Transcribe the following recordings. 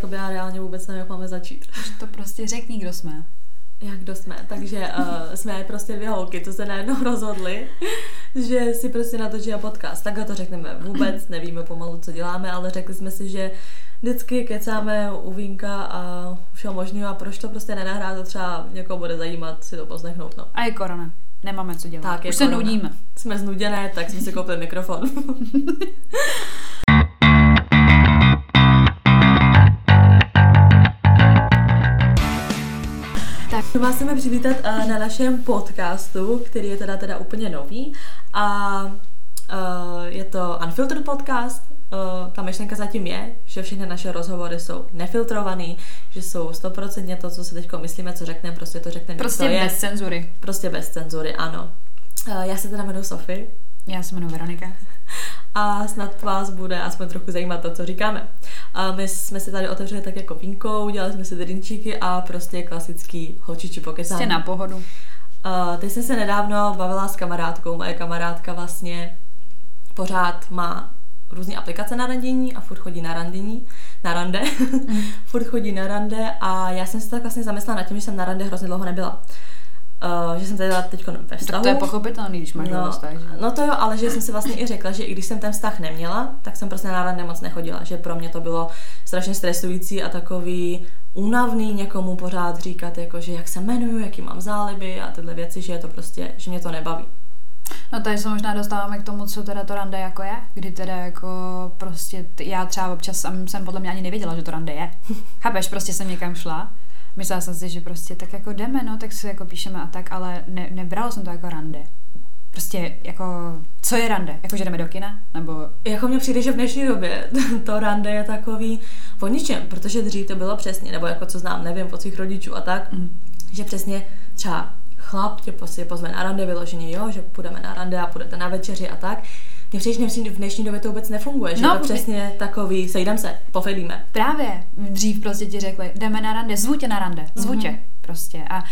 Jakoby já reálně vůbec nevím, jak máme začít. To prostě řekni, kdo jsme. Jak kdo jsme? Takže uh, jsme prostě dvě holky, co se najednou rozhodly, že si prostě natočíme podcast. Takhle to řekneme. Vůbec nevíme pomalu, co děláme, ale řekli jsme si, že vždycky kecáme u vínka a všeho možného a proč to prostě nenahrát, to třeba někoho bude zajímat si to poslechnout. No. A je korona. Nemáme co dělat. Tak, Už se korona. nudíme. Jsme znuděné, tak jsme si koupili mikrofon. Vás chceme přivítat uh, na našem podcastu, který je teda, teda úplně nový a uh, je to Unfiltered podcast. Uh, ta myšlenka zatím je, že všechny naše rozhovory jsou nefiltrovaný, že jsou stoprocentně to, co si teď myslíme, co řekneme, prostě to řekneme, Prostě je. bez cenzury. Prostě bez cenzury, ano. Uh, já se teda jmenuji Sofie Já se jmenuji Veronika. A snad vás bude aspoň trochu zajímat to, co říkáme. A my jsme si tady otevřeli tak jako vínko, udělali jsme si drinčíky a prostě klasický holčiči pokecání. Prostě na pohodu. Uh, teď jsem se nedávno bavila s kamarádkou. Moje kamarádka vlastně pořád má různé aplikace na randění a furt chodí na randění, na rande, furt chodí na rande a já jsem se tak vlastně zamyslela nad tím, že jsem na rande hrozně dlouho nebyla. Uh, že jsem teda teď ve Tak vztahu. to je pochopitelný, když máš No, no, vztah, že? no to jo, ale že jsem si vlastně i řekla, že i když jsem ten vztah neměla, tak jsem prostě na rande moc nechodila, že pro mě to bylo strašně stresující a takový únavný někomu pořád říkat, jako, že jak se jmenuju, jaký mám záliby a tyhle věci, že je to prostě, že mě to nebaví. No tady se možná dostáváme k tomu, co teda to rande jako je, kdy teda jako prostě t- já třeba občas jsem, jsem podle mě ani nevěděla, že to rande je. Chápeš, prostě jsem někam šla, myslela jsem si, že prostě tak jako jdeme, no, tak si jako píšeme a tak, ale ne, nebrala jsem to jako rande. Prostě jako, co je rande? Jako, že jdeme do kina? Nebo Jako mně přijde, že v dnešní době to rande je takový o ničem, protože dřív to bylo přesně, nebo jako co znám, nevím, od svých rodičů a tak, Mm. že přesně třeba chlap tě prostě pozve na rande vyloženě, jo, že půjdeme na rande a půjdete na večeři a tak. Mně přijde, že v dnešní době to vůbec nefunguje, že No, to přesně takový, sejdem se, pofedíme. Právě dřív prostě ti řekli, jdeme na rande, zvu tě na rande, zvu Mhm. tě prostě. A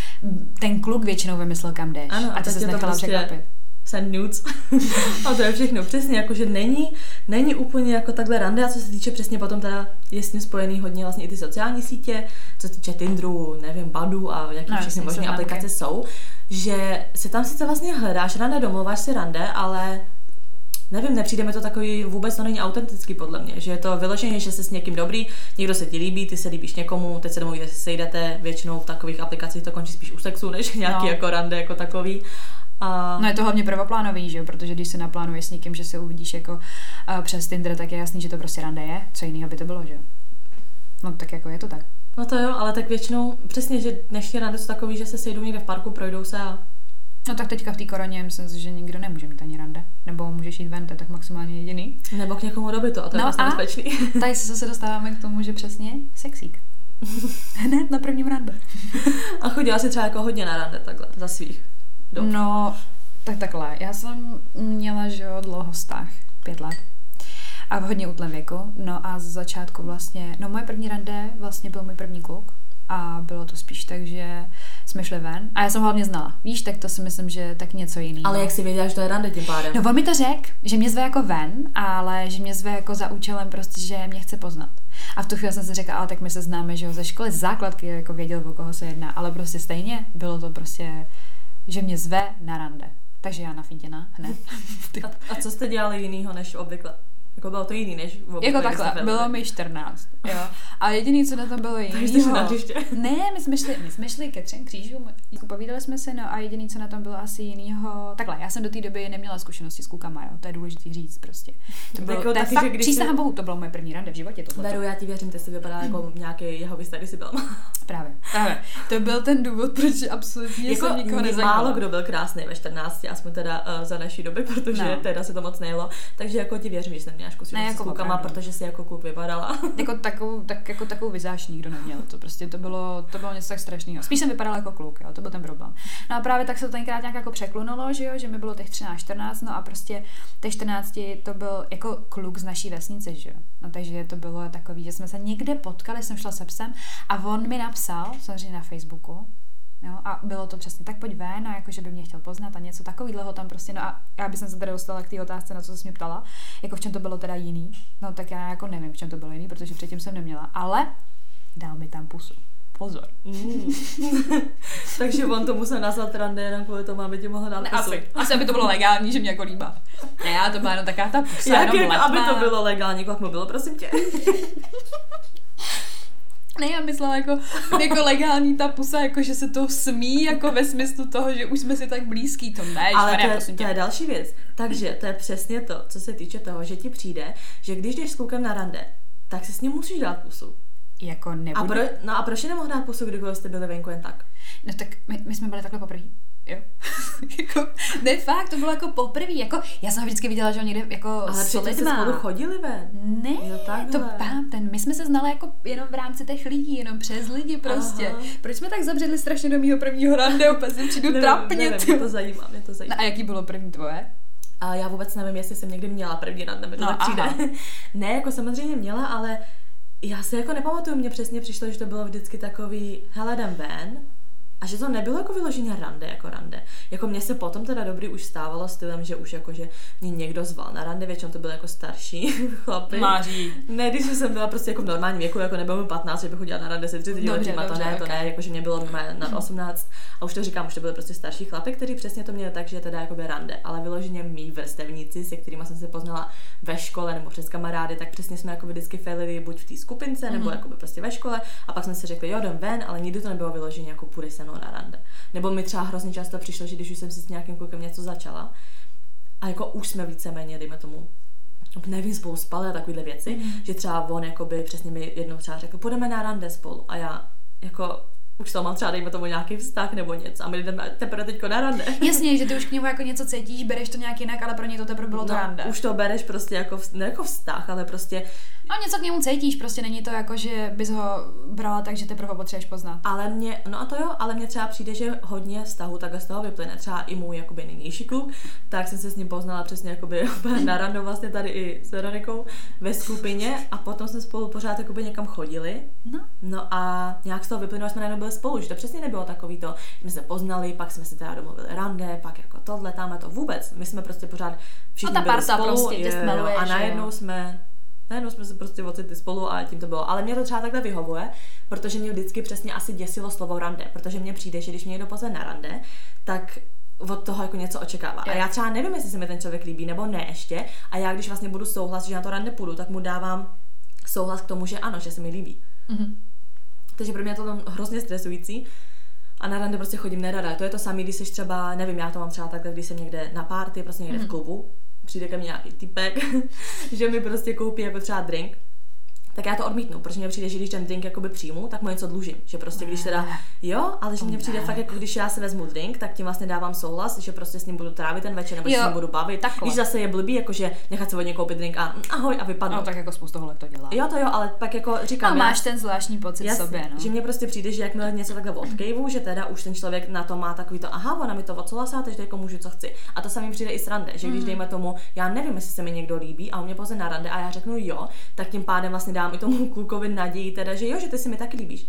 ten kluk většinou vymyslel, kam jdeš. Ano, a ty se nechala prostě- překvapit. send nudes. a to je všechno. Přesně, jakože není, není úplně jako takhle rande, a co se týče přesně potom teda je s tím spojený hodně vlastně i ty sociální sítě, co se týče Tinderu, nevím, Badu a jaký No, všechny možné aplikace jsou, že si tam sice vlastně hledáš rande, domluváš si rande, ale Nevím, nepřijde mi to takový, vůbec to není autentický podle mě, že je to vyloženě, že jsi s někým dobrý, někdo se ti líbí, ty se líbíš někomu, teď se domluvíte, že se sejdete, většinou v takových aplikacích to končí spíš u sexu, než nějaký No. jako rande jako takový. A... No je to hlavně prvoplánový, že jo, protože když se naplánuješ s někým, že se uvidíš jako uh, přes Tinder, tak je jasný, že to prostě rande je, co jiného by to bylo, že jo. No tak jako je to tak. No to jo, ale tak většinou přesně, že dnešní rande jsou takový, že se sejdou někde v parku, projdou se a No tak teďka v té koroně myslím si, že nikdo nemůže mít ani rande. Nebo můžeš jít ven, to je tak maximálně jediný. nebo k někomu do bytu a to je No dost a? nebezpečný. Tady se zase dostáváme k tomu, že přesně sexík. Hned na prvním rande. A chodila si třeba jako hodně na rande takhle, za svých dob. No, tak takhle. Já jsem měla, že jo, dlouho vztah, pět let. A v hodně útlém věku. No a z začátku vlastně, no moje první rande vlastně byl můj první kluk. A bylo to spíš tak, že jsme šli ven. A já jsem ho hlavně znala. Víš, tak to si myslím, že tak něco jiného. Ale jak si věděla, že to je rande tím pádem? No on mi to řekl, že mě zve jako ven, ale že mě zve jako za účelem prostě, že mě chce poznat. A v tu chvíli jsem si řekla, ale tak my se známe, že jo, ze školy, z základky jako věděl, o koho se jedná, ale prostě stejně bylo to prostě, že mě zve na rande. Takže já nafítěna hned. A, a co jste dělali jinýho než obvykle? Jako bylo to jiný než obvykle, jako takhle, bylo mi 14, jo. A jediný, co na tom bylo Takže jste na hřiště. ne, my jsme šli, my jsme šli ke třem křížům, jako povídali jsme se, no a jediný, co na tom bylo asi jinýho, takhle, já jsem do té doby neměla zkušenosti s klukama, jo, to je důležitý říct prostě. To bylo, Jako to taky, fakt, že když přísahám se- bohu, to bylo moje první rande v životě, tohle. Veru, já ti věřím, ty jsi vypadala jako nějaký jeho vystady si byl. Právě, právě. To byl ten důvod, proč absolutně jako jsem nikoho nezajímala. málo kdo byl krásný ve 14, aspoň teda uh, za naší doby, protože no. teda se to moc nejelo. Takže jako ti věřím, že jsem měla zkušenost Ne, ne, jako s klukama, opravdu. protože si jako kluk vypadala. Jako takovou, tak, jako takovou vizáž nikdo neměl. To prostě to bylo, to bylo něco tak strašného. Spíš jsem vypadala jako kluk, jo, to byl ten problém. No a právě tak se to tenkrát nějak jako překlunulo, že jo, že mi bylo těch 13, 14, no a prostě těch 14 to byl jako kluk z naší vesnice, že jo. No takže to bylo takový, že jsme se někde potkali, jsem šla se psem a on mi napsal, samozřejmě na Facebooku, Jo, a bylo to přesně tak, pojď ven a jako, že by mě chtěl poznat a něco takového tam prostě, no a já bych se teda dostala k té otázce, na co se mě ptala, jako v čem to bylo teda jiný, no tak já jako nevím, v čem to bylo jiný, protože předtím jsem neměla, ale dal mi tam pusu. Pozor. Mm. Takže on to musel nazvat rande jenom kvůli tomu, aby ti mohl dát Ne, pusu. asi, asi, aby to bylo legální, že mě jako líbá. Ne, já to byla jenom taková ta pusa, Jak jenom je, aby letmá. to bylo legální, kolik mu bylo, prosím tě. Ne, já myslela jako, jako legální ta pusa, jako že se to smí, jako ve smyslu toho, že už jsme si tak blízký, to ne, Ale to je, to je další věc. Takže to je přesně to, co se týče toho, že ti přijde, že když jdeš s klukem na rande, tak si s ním musíš dát pusu. Jako A nebudu. pro, no a proč nemohl dát pusu, kdykoliv jste byli venku jen tak? No tak my, my jsme byli takhle poprvé. Jo. jako, ne fakt, to bylo jako poprvé. Jako, já jsem ho vždycky viděla, že on někde jako Ale s lidma. spolu chodili ven. Ne, Jo, takhle. to pám, ten, my jsme se znali jako jenom v rámci těch lidí, jenom přes lidi prostě. Aha. Proč jsme tak zabředli strašně do mýho prvního rande, opět si přijdu Nevím, trapně. nevím, mě to zajímá, mě to zajímá. No a jaký bylo první tvoje? A já vůbec nevím, jestli jsem někdy měla první rande, mi to No, přijde. ne, jako samozřejmě měla, ale já si jako nepamatuju, mně přesně přišlo, že to bylo vždycky takový, hele, jdem ven, a že to nebylo jako vyloženě rande, jako rande. Jako mně se potom teda dobrý už stávalo stylem, že už jako, že mě někdo zval na rande, většinou to byly jako starší chlapy. Máří. Ne, když jsem byla prostě jako v normálním věku, jako nebylo mi 15, že bych chodila na rande se 30 Dobře, letýma, to dobře, ne, to ok. ne, jako že mě bylo normálně nad 18. A už to říkám, už to byly prostě starší chlapy, kteří přesně to měli tak, že teda jakoby rande, ale vyloženě mý vrstevníci, se kterými jsem se poznala ve škole nebo přes kamarády, tak přesně jsme jako vždycky failili buď v té skupince, nebo jakoby prostě ve škole, a pak jsme si řekli, jo, jdem ven, ale nikdy to nebylo vyloženě jako půjde se mnou na rande. Nebo mi třeba hrozně často přišlo, že když už jsem si s nějakým klukem něco začala, a jako už jsme víceméně, dejme tomu, nevím, spolu spali a takovéhle věci, mm. že třeba on jakoby přesně mi jednou třeba řekl, půjdeme na rande spolu a já jako už to mám třeba, dejme tomu nějaký vztah nebo něco a my jdeme teprve teďko na rande. Jasně, že ty už k němu jako něco cítíš, bereš to nějak jinak, ale pro něj to teprve bylo to rande. No, už to bereš prostě jako, ne jako vztah, ale prostě, No něco k němu cítíš, prostě není to jako, že bys ho brala tak, že teprve ho potřebuješ poznat. ale mě, no a to jo, ale mně třeba přijde, že hodně vztahu tak z toho vyplyne. Třeba i můj jakoby nynější kluk, tak jsem se s ním poznala přesně jakoby na rando vlastně tady i s Veronikou ve skupině a potom jsme spolu pořád jakoby někam chodili No. No a nějak z toho vyplynulo, jsme najednou byli spolu, že to přesně nebylo takový to, jsme se poznali, pak jsme si teda domluvili rande, pak jako tohle, tam to vůbec. My jsme prostě pořád všichni No ta byli spolu prostě tě jo, jo, stmeluje, a že jo. najednou jsme Najednou jsme se prostě ocitli spolu a tím to bylo. Ale mě to třeba takhle vyhovuje, protože mě vždycky přesně asi děsilo slovo rande, protože mně přijde, že když mě někdo pozve na rande, tak od toho jako něco očekává. A Jo. já třeba nevím, jestli se mi ten člověk líbí nebo ne ještě. A já, když vlastně budu souhlasit, že na to rande půjdu, tak mu dávám souhlas k tomu, že ano, že se mi líbí. Mhm. Takže pro mě je to tam hrozně stresující. A na rande prostě chodím nerada. To je to samé, když jsi třeba, nevím, já to mám třeba takhle, když jsem někde na party, prostě někde Mhm. v klubu, přijde ke mně nějaký typek, že mi prostě koupí jako třeba drink, tak já to odmítnu, protože mně přijde, že když ten drink jakoby přijmu, tak mu něco dlužím. Že prostě když teda, jo, ale že mně přijde fakt, jako když já si vezmu drink, tak tím vlastně dávám souhlas, že prostě s ním budu trávit ten večer, nebo že Jo, s ním budu bavit. takhle. Když zase je blbý, jakože nechat se od něj koupit drink a mm, ahoj a vypadnout. No tak jako spoustu holek to dělá. Jo, to jo, ale pak jako říkám, No, já- máš ten zvláštní pocit Jasně, sobě, no. že mně prostě přijde, že jakmile něco takhle odkejvu, že teda už ten člověk na to má takový to, aha, ona mi to odsouhlasila, takže jako můžu, co chci. A to samý přijde i s rande, že když dejme tomu, já nevím, jestli se mi někdo líbí a on mě pozve na rande a já řeknu jo, tak tím pádem vlastně dám i tomu klukovi naději, teda, že jo, že ty si mi taky líbíš.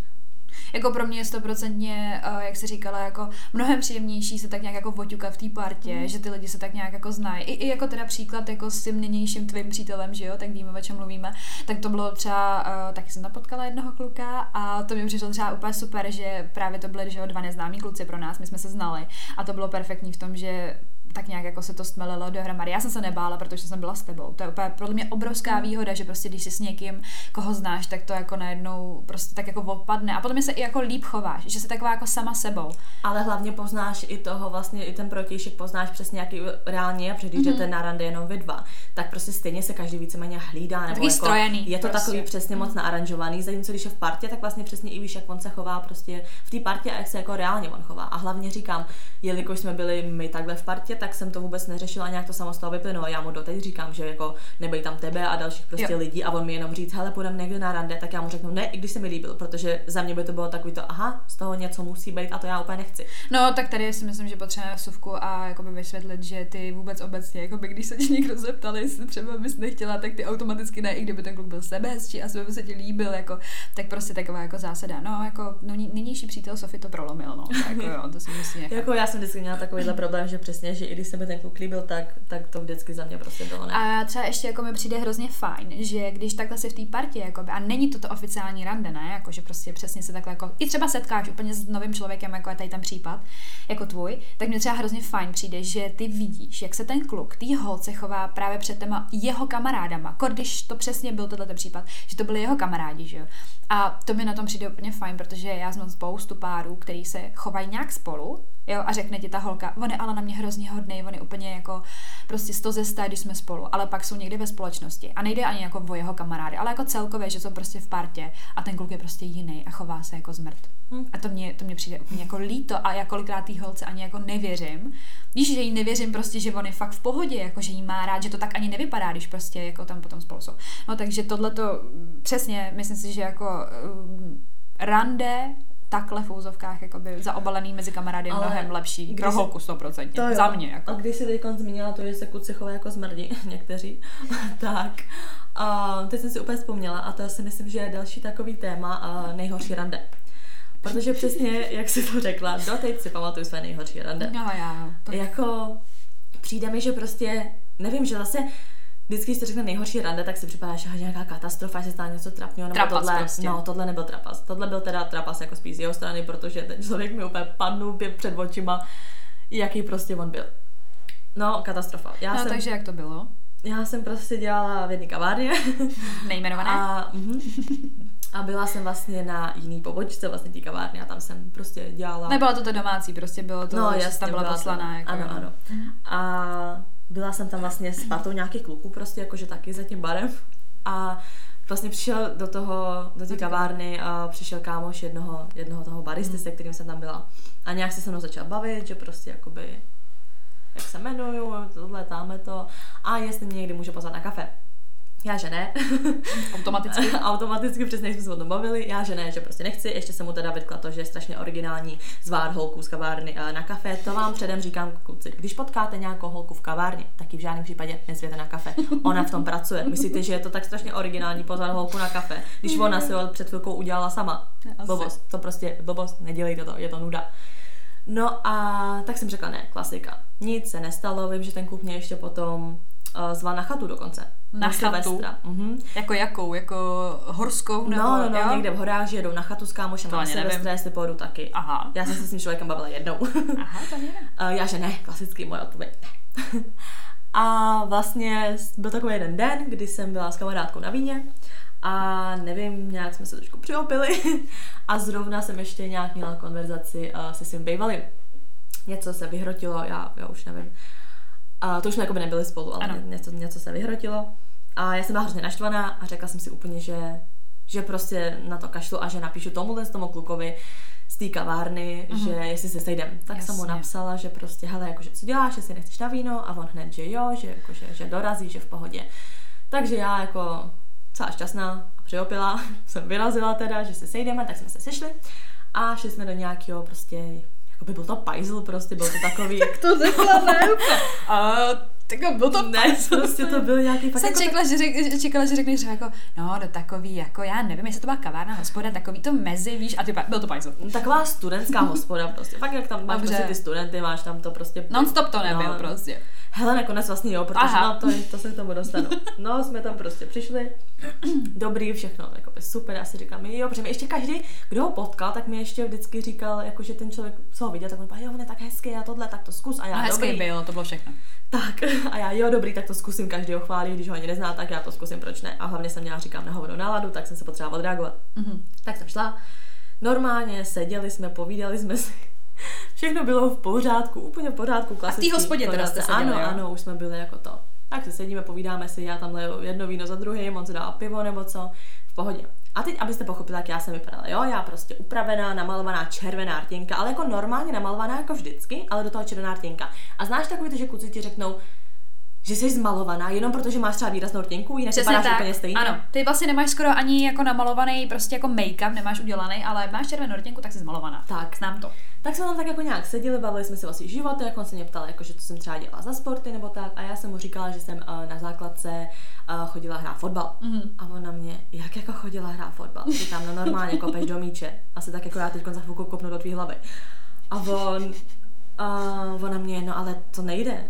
Jako pro mě je stoprocentně, uh, jak jsi říkala, jako mnohem příjemnější se tak nějak jako voťukat v té partě, mm. že ty lidi se tak nějak jako znají. I, I jako teda příklad jako s tím nynějším tvým přítelem, že jo, tak víme, o čem mluvíme. Tak to bylo třeba, uh, taky jsem tam potkala jednoho kluka a to mi přišlo třeba úplně super, že právě to byly, že jo, dva neznámí kluci pro nás, my jsme se znali a to bylo perfektní v tom, že tak nějak jako se to stmelilo dohromady. Já jsem se nebála, protože jsem byla s tebou. To je úplně podle mě obrovská výhoda, že prostě když jsi s někým, koho znáš, tak to jako najednou prostě tak jako odpadne. A potom se i jako líp chováš, že jsi taková jako sama sebou. Ale hlavně poznáš i toho, vlastně i ten protějšek poznáš přesně, jaký reálně je, protože když Mhm. jdete na rande jenom vy dva, tak prostě stejně se každý víceméně hlídá. Nebo Takový jako, strojený Je to prostě. takový přesně moc naaranžovaný, zatímco když je v partě, tak vlastně přesně i víš, jak on se chová prostě v té partě a jak se jako reálně on chová. A hlavně říkám, jelikož jsme byli my takhle v partě, tak jsem to vůbec neřešila a nějak to samo z toho vyplynulo. Já mu doteď říkám, že jako nebej tam tebe a dalších prostě Jo. lidí a on mi jenom říct, hele, půjdeme někde na rande, tak já mu řeknu ne, i když se mi líbil, protože za mě by to bylo takový to, aha, z toho něco musí být a to já úplně nechci. No, tak tady si myslím, že potřebujeme suvku a jakoby vysvětlit, že ty vůbec obecně, jakoby když se ti někdo zeptal, jestli třeba bys nechtěla, tak ty automaticky ne, i kdyby ten kluk byl sebehezčí a sebe by se ti líbil, jako, tak prostě taková jako zásada. No, jako no, nynější přítel Sofie to prolomil, no, tak jako jo, to si myslím. Jako. Jako já jsem vždycky měla takovýhle problém, že přesně, že i když se mi ten kluk líbil, tak, tak to vždycky za mě prostě bylo ne. A třeba ještě jako mi přijde hrozně fajn, že když takhle si v té partě, jakoby, a není to to oficiální rande, ne, jako že prostě přesně se takhle jako, i třeba setkáš úplně s novým člověkem, jako je tady ten případ, jako tvůj, tak mě třeba hrozně fajn přijde, že ty vidíš, jak se ten kluk, tý holce chová právě před těma jeho kamarádama, jako když to přesně byl tenhle případ, že to byli jeho kamarádi, že jo. A to mi na tom přijde úplně fajn, protože já znám spoustu párů, který se chovají nějak spolu, jo, a řekne ti ta holka, on je ale na mě hrozně hodný, on je úplně jako prostě sto ze když jsme spolu, ale pak jsou někde ve společnosti a nejde ani jako o jeho kamarády, ale jako celkově, že jsou prostě v partě a ten kluk je prostě jiný a chová se jako zmrt. Hmm. A to mě, to mě přijde úplně jako líto a já kolikrát té holce ani jako nevěřím. Víš, že jí nevěřím prostě, že on je fakt v pohodě, jako že jí má rád, že to tak ani nevypadá, když prostě jako tam potom spolu jsou. No takže tohle to přesně, myslím si, že jako uh, rande takhle v úzovkách jakoby zaobalený mezi kamarády je mnohem lepší. Pro holku 100%. To Za mě. Jako. A když si teď zmínila to, že se kluci chovají jako zmrdí, někteří, tak a teď jsem si úplně vzpomněla a to si myslím, že je další takový téma a nejhorší rande. Protože přesně, jak jsi to řekla, doteď si pamatuju své nejhorší rande. No já. To... Jako přijde mi, že prostě, nevím, že zase vždycky, když se řekne nejhorší rande, tak si připadá, že nějaká katastrofa, že se stane něco trapného. Trapas tohle, prostě. No, tohle nebyl trapas. Tohle byl teda trapas jako spíš z jeho strany, protože ten člověk mi úplně padnul před očima, jaký prostě on byl. No, katastrofa. Já no, jsem, takže jak to bylo? Já jsem prostě dělala v jedné kavárně. Nejmenované? A, mm, a byla jsem vlastně na jiný pobočce vlastně té kavárny a tam jsem prostě dělala. Nebyla to to domácí, prostě bylo to, no, že jasně, tam byla, byla poslaná. To, jako, ano, ano. Mhm. A byla jsem tam vlastně s patou nějakých kluků prostě, jakože taky za tím barem. A vlastně přišel do toho, do té kavárny a přišel kámoš jednoho, jednoho toho baristy, hmm. se kterým jsem tam byla. A nějak se se mnou začal bavit, že prostě jakoby, jak se jmenuju, tohle, táme to. A jestli mě někdy může pozvat na kafe. Já, že ne. Automaticky. Automaticky, přesně jsme se o tom bavili. Já, že ne, že prostě nechci. Ještě jsem mu teda vytkla to, že je strašně originální zvát holku z kavárny eh, na kafe. To vám předem říkám, kluci. Když potkáte nějakou holku v kavárně, tak ji v žádném případě nezvěte na kafe. Ona v tom pracuje. Myslíte, že je to tak strašně originální pozvat holku na kafe, když ona si ho před chvilkou udělala sama? Blbost. To prostě blbost, nedělejte to, je to nuda. No a tak jsem řekla, ne, klasika. Nic se nestalo, vím, že ten kluk mě ještě potom uh, zval na chatu dokonce. Na, na chatu? Mhm. Jako jakou? Jako horskou? Nebo, no, no, no, jo? někde v horách, že jedou na chatu s kámošem, na Silvestra, jestli pojedu taky. Aha. Já jsem se s tím člověkem bavila jednou. Aha, to nevím. Uh, já, že ne, klasický moje odpověď, ne. a vlastně byl takový jeden den, kdy jsem byla s kamarádkou na víně a nevím, nějak jsme se trošku přiopili a zrovna jsem ještě nějak měla konverzaci uh, se svým bývalým. Něco se vyhrotilo, já, já už nevím. A to už jsme jako by nebyli spolu, ale ano. něco, něco se vyhrotilo. A já jsem byla hrozně naštvaná a řekla jsem si úplně, že, že prostě na to kašlu a že napíšu tomuhle z tomu klukovi z té kavárny, uh-huh. že jestli se sejdem. Tak Jasně. jsem mu napsala, že prostě, hele, jakože co děláš, jestli nechceš na víno a on hned, že jo, že, jakože, že dorazí, že v pohodě. Takže já jako celá šťastná a přiopila jsem vyrazila teda, že se sejdeme, tak jsme se sešli a šli jsme do nějakého prostě jako by byl to pajzl prostě, byl to takový... Jak to řekla, ne? A tak byl to ne, prostě to byl nějaký fakt Jsem jako čekala, tak... že řek, čekala, že řekneš jako, no, do takový, jako já nevím, jestli to byla kavárna, hospoda, takový to mezi, víš, a ty byl to pajzl. Taková studentská hospoda prostě, fakt jak tam máš prostě ty studenty, máš tam to prostě... Non-stop to nebyl no, prostě. Hele, nakonec vlastně jo, protože Aha. no, to, to se k tomu dostanu. No, jsme tam prostě přišli, dobrý, všechno, jako super, já si říkám, jo, protože mi ještě každý, kdo ho potkal, tak mi ještě vždycky říkal, jako, že ten člověk, co ho viděl, tak on říkal, jo, on je tak hezký a tohle, tak to zkus a já, a hezký dobrý. byl, to bylo všechno. Tak a já, jo, dobrý, tak to zkusím, každý ho chválí, když ho ani nezná, tak já to zkusím, proč ne. A hlavně jsem měla, říkám, na hovno náladu, tak jsem se potřebovala odreagovat. Mm-hmm. Tak jsem šla, normálně seděli jsme, povídali jsme si, Všechno bylo v pořádku, úplně v pořádku. A v té hospodě teda jste seděli, Ano, jo? ano, už jsme byli jako to. Tak se sedíme, povídáme si, já tam leju jedno víno za druhým, on dá pivo nebo co, v pohodě. A teď, abyste pochopili, jak já jsem vypadala, jo, já prostě upravená, namalovaná červená rtěnka, ale jako normálně namalovaná jako vždycky, ale do toho červená rtěnka. A znáš takový to, že kluci ti řeknou, že jsi zmalovaná, jenom protože máš třeba výraznou rtěnku, jinak Přesně vypadáš tak. úplně stejně. Ano, ty vlastně nemáš skoro ani jako namalovaný prostě jako make-up, nemáš udělaný, ale máš červenou rtěnku, tak jsi zmalovaná. Tak. Znám to. Tak jsme tam tak jako nějak seděli, bavili jsme se vlastně životy, jak on se mě ptal, jako, že co jsem třeba dělala za sporty nebo tak. A já jsem mu říkala, že jsem uh, na základce uh, chodila hrát fotbal. Mm-hmm. A on na mě, jak jako chodila hrát fotbal? Říkám, no normálně, kopeš do míče. Asi tak jako já teď za chvilku kopnu do tvý hlavy. A on, Uh, ona mě, no ale to nejde.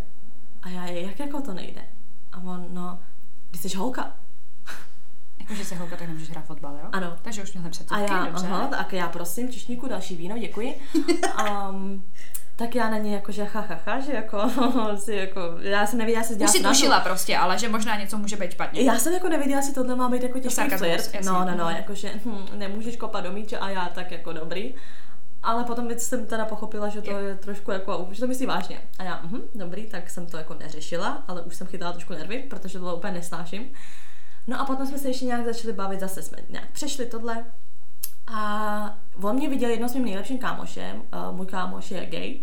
A já, jak jako to nejde? A on, no, ty jsi holka. Jako, že jsi holka, tak nemůžeš hrát fotbal, jo? Ano. Takže už měl předsudky, A já, dobře. aha, tak já prosím, čišníku další víno, děkuji. Um, tak já na něj jako, že ha, ha, ha, že jako, si jako, já jsem nevěděla, si Už dělat si tušila prostě, ale že možná něco může být špatně. Já jsem jako nevěděla, jestli tohle má být jako těžký flirt. No, no, no, jakože hm, nemůžeš kopat do míče a já tak jako dobrý. Ale potom jsem teda pochopila, že to je trošku jako, že to myslí vážně. A já, mhm, dobrý, tak jsem to jako neřešila, ale už jsem chytala trošku nervy, protože to úplně nesnáším. No a potom jsme se ještě nějak začali bavit, zase jsme nějak přešli tohle. A on mě viděl jednou s mým nejlepším kámošem, uh, můj kámoš je gay,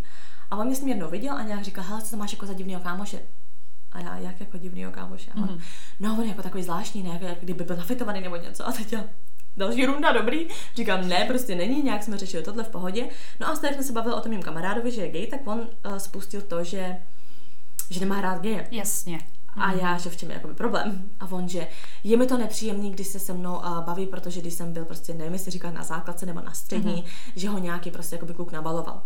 a on mě s ním jednou viděl a nějak říkal, hele, co to máš jako za divnýho kámoše? A já, jak jako divnýho kámoše? Mhm. no on je jako takový zvláštní, ne, jako, jak kdyby byl nafitovaný nebo něco. A teď já, další runda, dobrý. Říkám, ne, prostě není, nějak jsme řešili tohle v pohodě. No a z jak jsme se bavili o tom mým kamarádovi, že je gay, tak on uh, spustil to, že, že nemá rád geje. Jasně. A já, že v čem je jakoby problém. A on, že je mi to nepříjemný, když se se mnou uh, baví, protože když jsem byl prostě, nevím, jestli říkal na základce nebo na střední, mm-hmm. že ho nějaký prostě jakoby kluk nabaloval.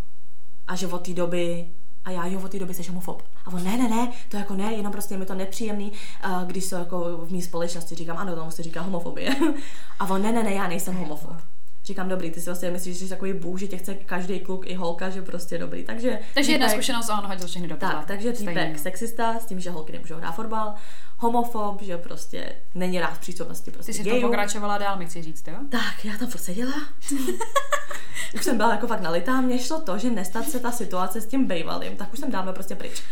A že od té doby a já, jo, od té doby jsi homofob. A on, ne, ne, ne, to jako ne, jenom prostě je mi to nepříjemný, uh, když jsou jako v mý společnosti, říkám, ano, tomu se říká homofobie. a on, ne, ne, ne, já nejsem homofob. Říkám, dobrý, ty si vlastně myslíš, že jsi takový bůh, že tě chce každý kluk i holka, že prostě dobrý. Takže, Takže jedna týpek- zkušenost a on hodil všechny do tak, takže Stejný, týpek no. sexista s tím, že holky nemůžou hrát fotbal, homofob, že prostě není rád v přítomnosti prostě Ty si to gayů. pokračovala dál, mi chci říct, jo? Tak, já tam furt seděla. už jsem byla jako fakt nalitá, mně šlo to, že nestat se ta situace s tím bejvalým, tak už jsem dávno prostě pryč.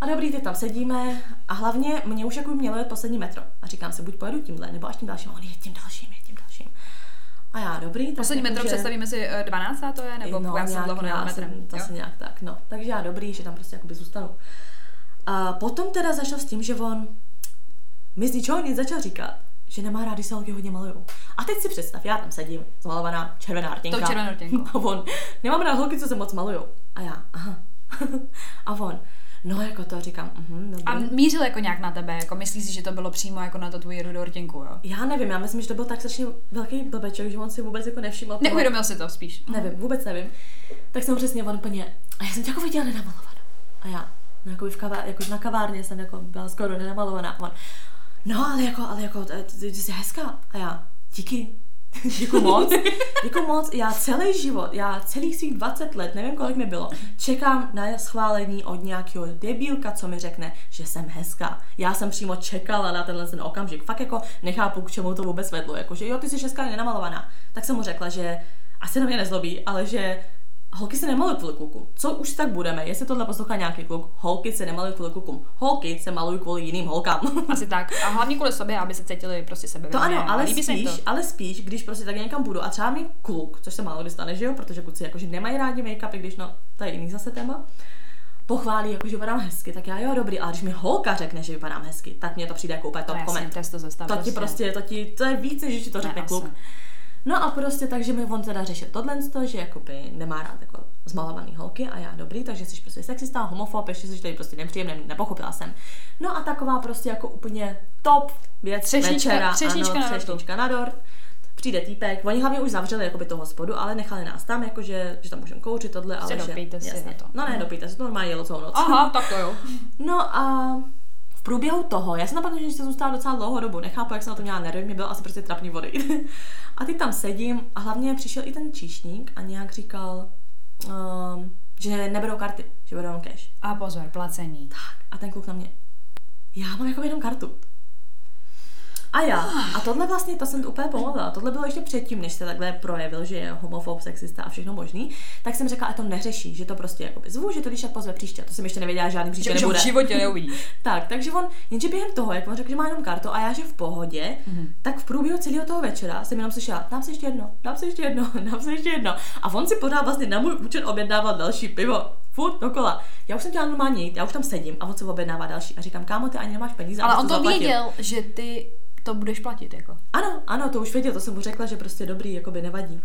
A dobrý, ty tam sedíme a hlavně mě už jako mělo jet poslední metro. A říkám si, buď pojedu tímhle, nebo až tím dalším. A On je tím dalším, je tím dalším. A já, dobrý. Tak Poslední metro že- představíme si eh, 12. to je, nebo no, já jsem dlouho já metrem. jsem, to asi nějak tak, no. Takže já dobrý, že tam prostě jakoby zůstanu. A potom teda začal s tím, že on mi z ničeho nic začal říkat, že nemá rád, když se holky hodně malujou. A teď si představ, já tam sedím, zmalovaná červená rtěnka. Tou červenou rtěnkou. A on, nemám rád holky, co se moc malujou. A já, aha. A on, no jako to říkám, mhm, dobrý. A mířil jako nějak na tebe, jako myslíš si, že to bylo přímo jako na to tvoji rudou rtěnku, jo? Já nevím, já myslím, že to byl tak strašně velký blbeček, že on si vůbec jako nevšiml. toho. Neuvědomil si to spíš. Nevím, vůbec nevím. Tak jsem přesně on úplně, a já jsem tě jako viděla nenamalovanou. A já, no jako v kavá, jako na kavárně jsem jako byla skoro nenamalovaná. On, no ale jako, ale jako, ty, ty, ty jsi hezká. A já, díky. Děkuji moc. Děkuji moc. Já celý život, já celých svých 20 let, nevím kolik mi bylo, čekám na schválení od nějakého debílka, co mi řekne, že jsem hezká. Já jsem přímo čekala na tenhle ten okamžik. Fakt jako nechápu, k čemu to vůbec vedlo. Jako, že jo, ty jsi hezká, nenamalovaná. Tak jsem mu řekla, že asi na mě nezlobí, ale že holky se nemalují kvůli klukům. Co už tak budeme? Jestli tohle poslouchá nějaký kluk, holky se nemalují kvůli klukům. Holky se malují kvůli jiným holkám. Asi tak. A hlavně kvůli sobě, aby se cítili prostě sebe. To ano, ale Líbí spíš, to. ale spíš, když prostě tak někam budu a třeba mi kluk, což se málo kdy stane, že jo, protože kluci jakože nemají rádi make-up, i když no, to je jiný zase téma, pochválí, jako, že vypadám hezky, tak já jo, dobrý, ale když mi holka řekne, že vypadám hezky, tak mně to přijde jako úplně top No, jasně, koment. to je to zestav. To ti prostě, to ti, to je víc, než že to řekne Ne, kluk. asi. No a prostě takže mi on teda řešil tohle, že jakoby nemá rád jako zmalovaný holky a já dobrý, takže jsi prostě sexista, homofob, ještě jsi tady prostě nepříjemný, nepochopila jsem. No a taková prostě jako úplně top věc Třešnička- večera, třešnička ano, na třešnička na dort. Přijde týpek, oni hlavně už zavřeli jakoby to hospodu, ale nechali nás tam, jakože, že tam můžeme kouřit tohle, ale že, dopijte si jasně. na to. No ne, dopijte si, to normálně jelo celou noc. Aha, tak to jo. No a v průběhu toho, já jsem napomněla, že jsem zůstala docela dlouhou dobu, nechápu, jak jsem na to měla nervy, mě bylo asi prostě trapný vody. a teď tam sedím a hlavně přišel i ten číšník a nějak říkal, um, že neberou karty, že berou cash. A pozor, placení. Tak, a ten kluk na mě, já mám jako jenom kartu. A já. A tohle vlastně, to jsem úplně pomohla. Tohle bylo ještě předtím, než se takhle projevil, že je homofob, sexista a všechno možný. Tak jsem řekla, a to neřeší, že to prostě jakoby zvu, že to když tak pozve příště. To jsem ještě nevěděla, žádný příště Že nebude. v životě neuvidí. Tak, takže on, jenže během toho, jak on řekl, že má jenom kartu a já, že v pohodě, mm-hmm. tak v průběhu celého toho večera jsem jenom slyšela, dám si ještě jedno, dám si ještě jedno, dám si ještě jedno. A on si pořád vlastně na můj účet objednával další pivo. Furt dokola. Já už jsem chtěla normálně jít, já už tam sedím a on se objednává další. A říkám, kámo, ty ani nemáš peníze. Ale on to zaplatil." věděl, že ty to budeš platit, jako. Ano, ano, to už věděl, to jsem mu řekla, že prostě dobrý, jako by nevadí.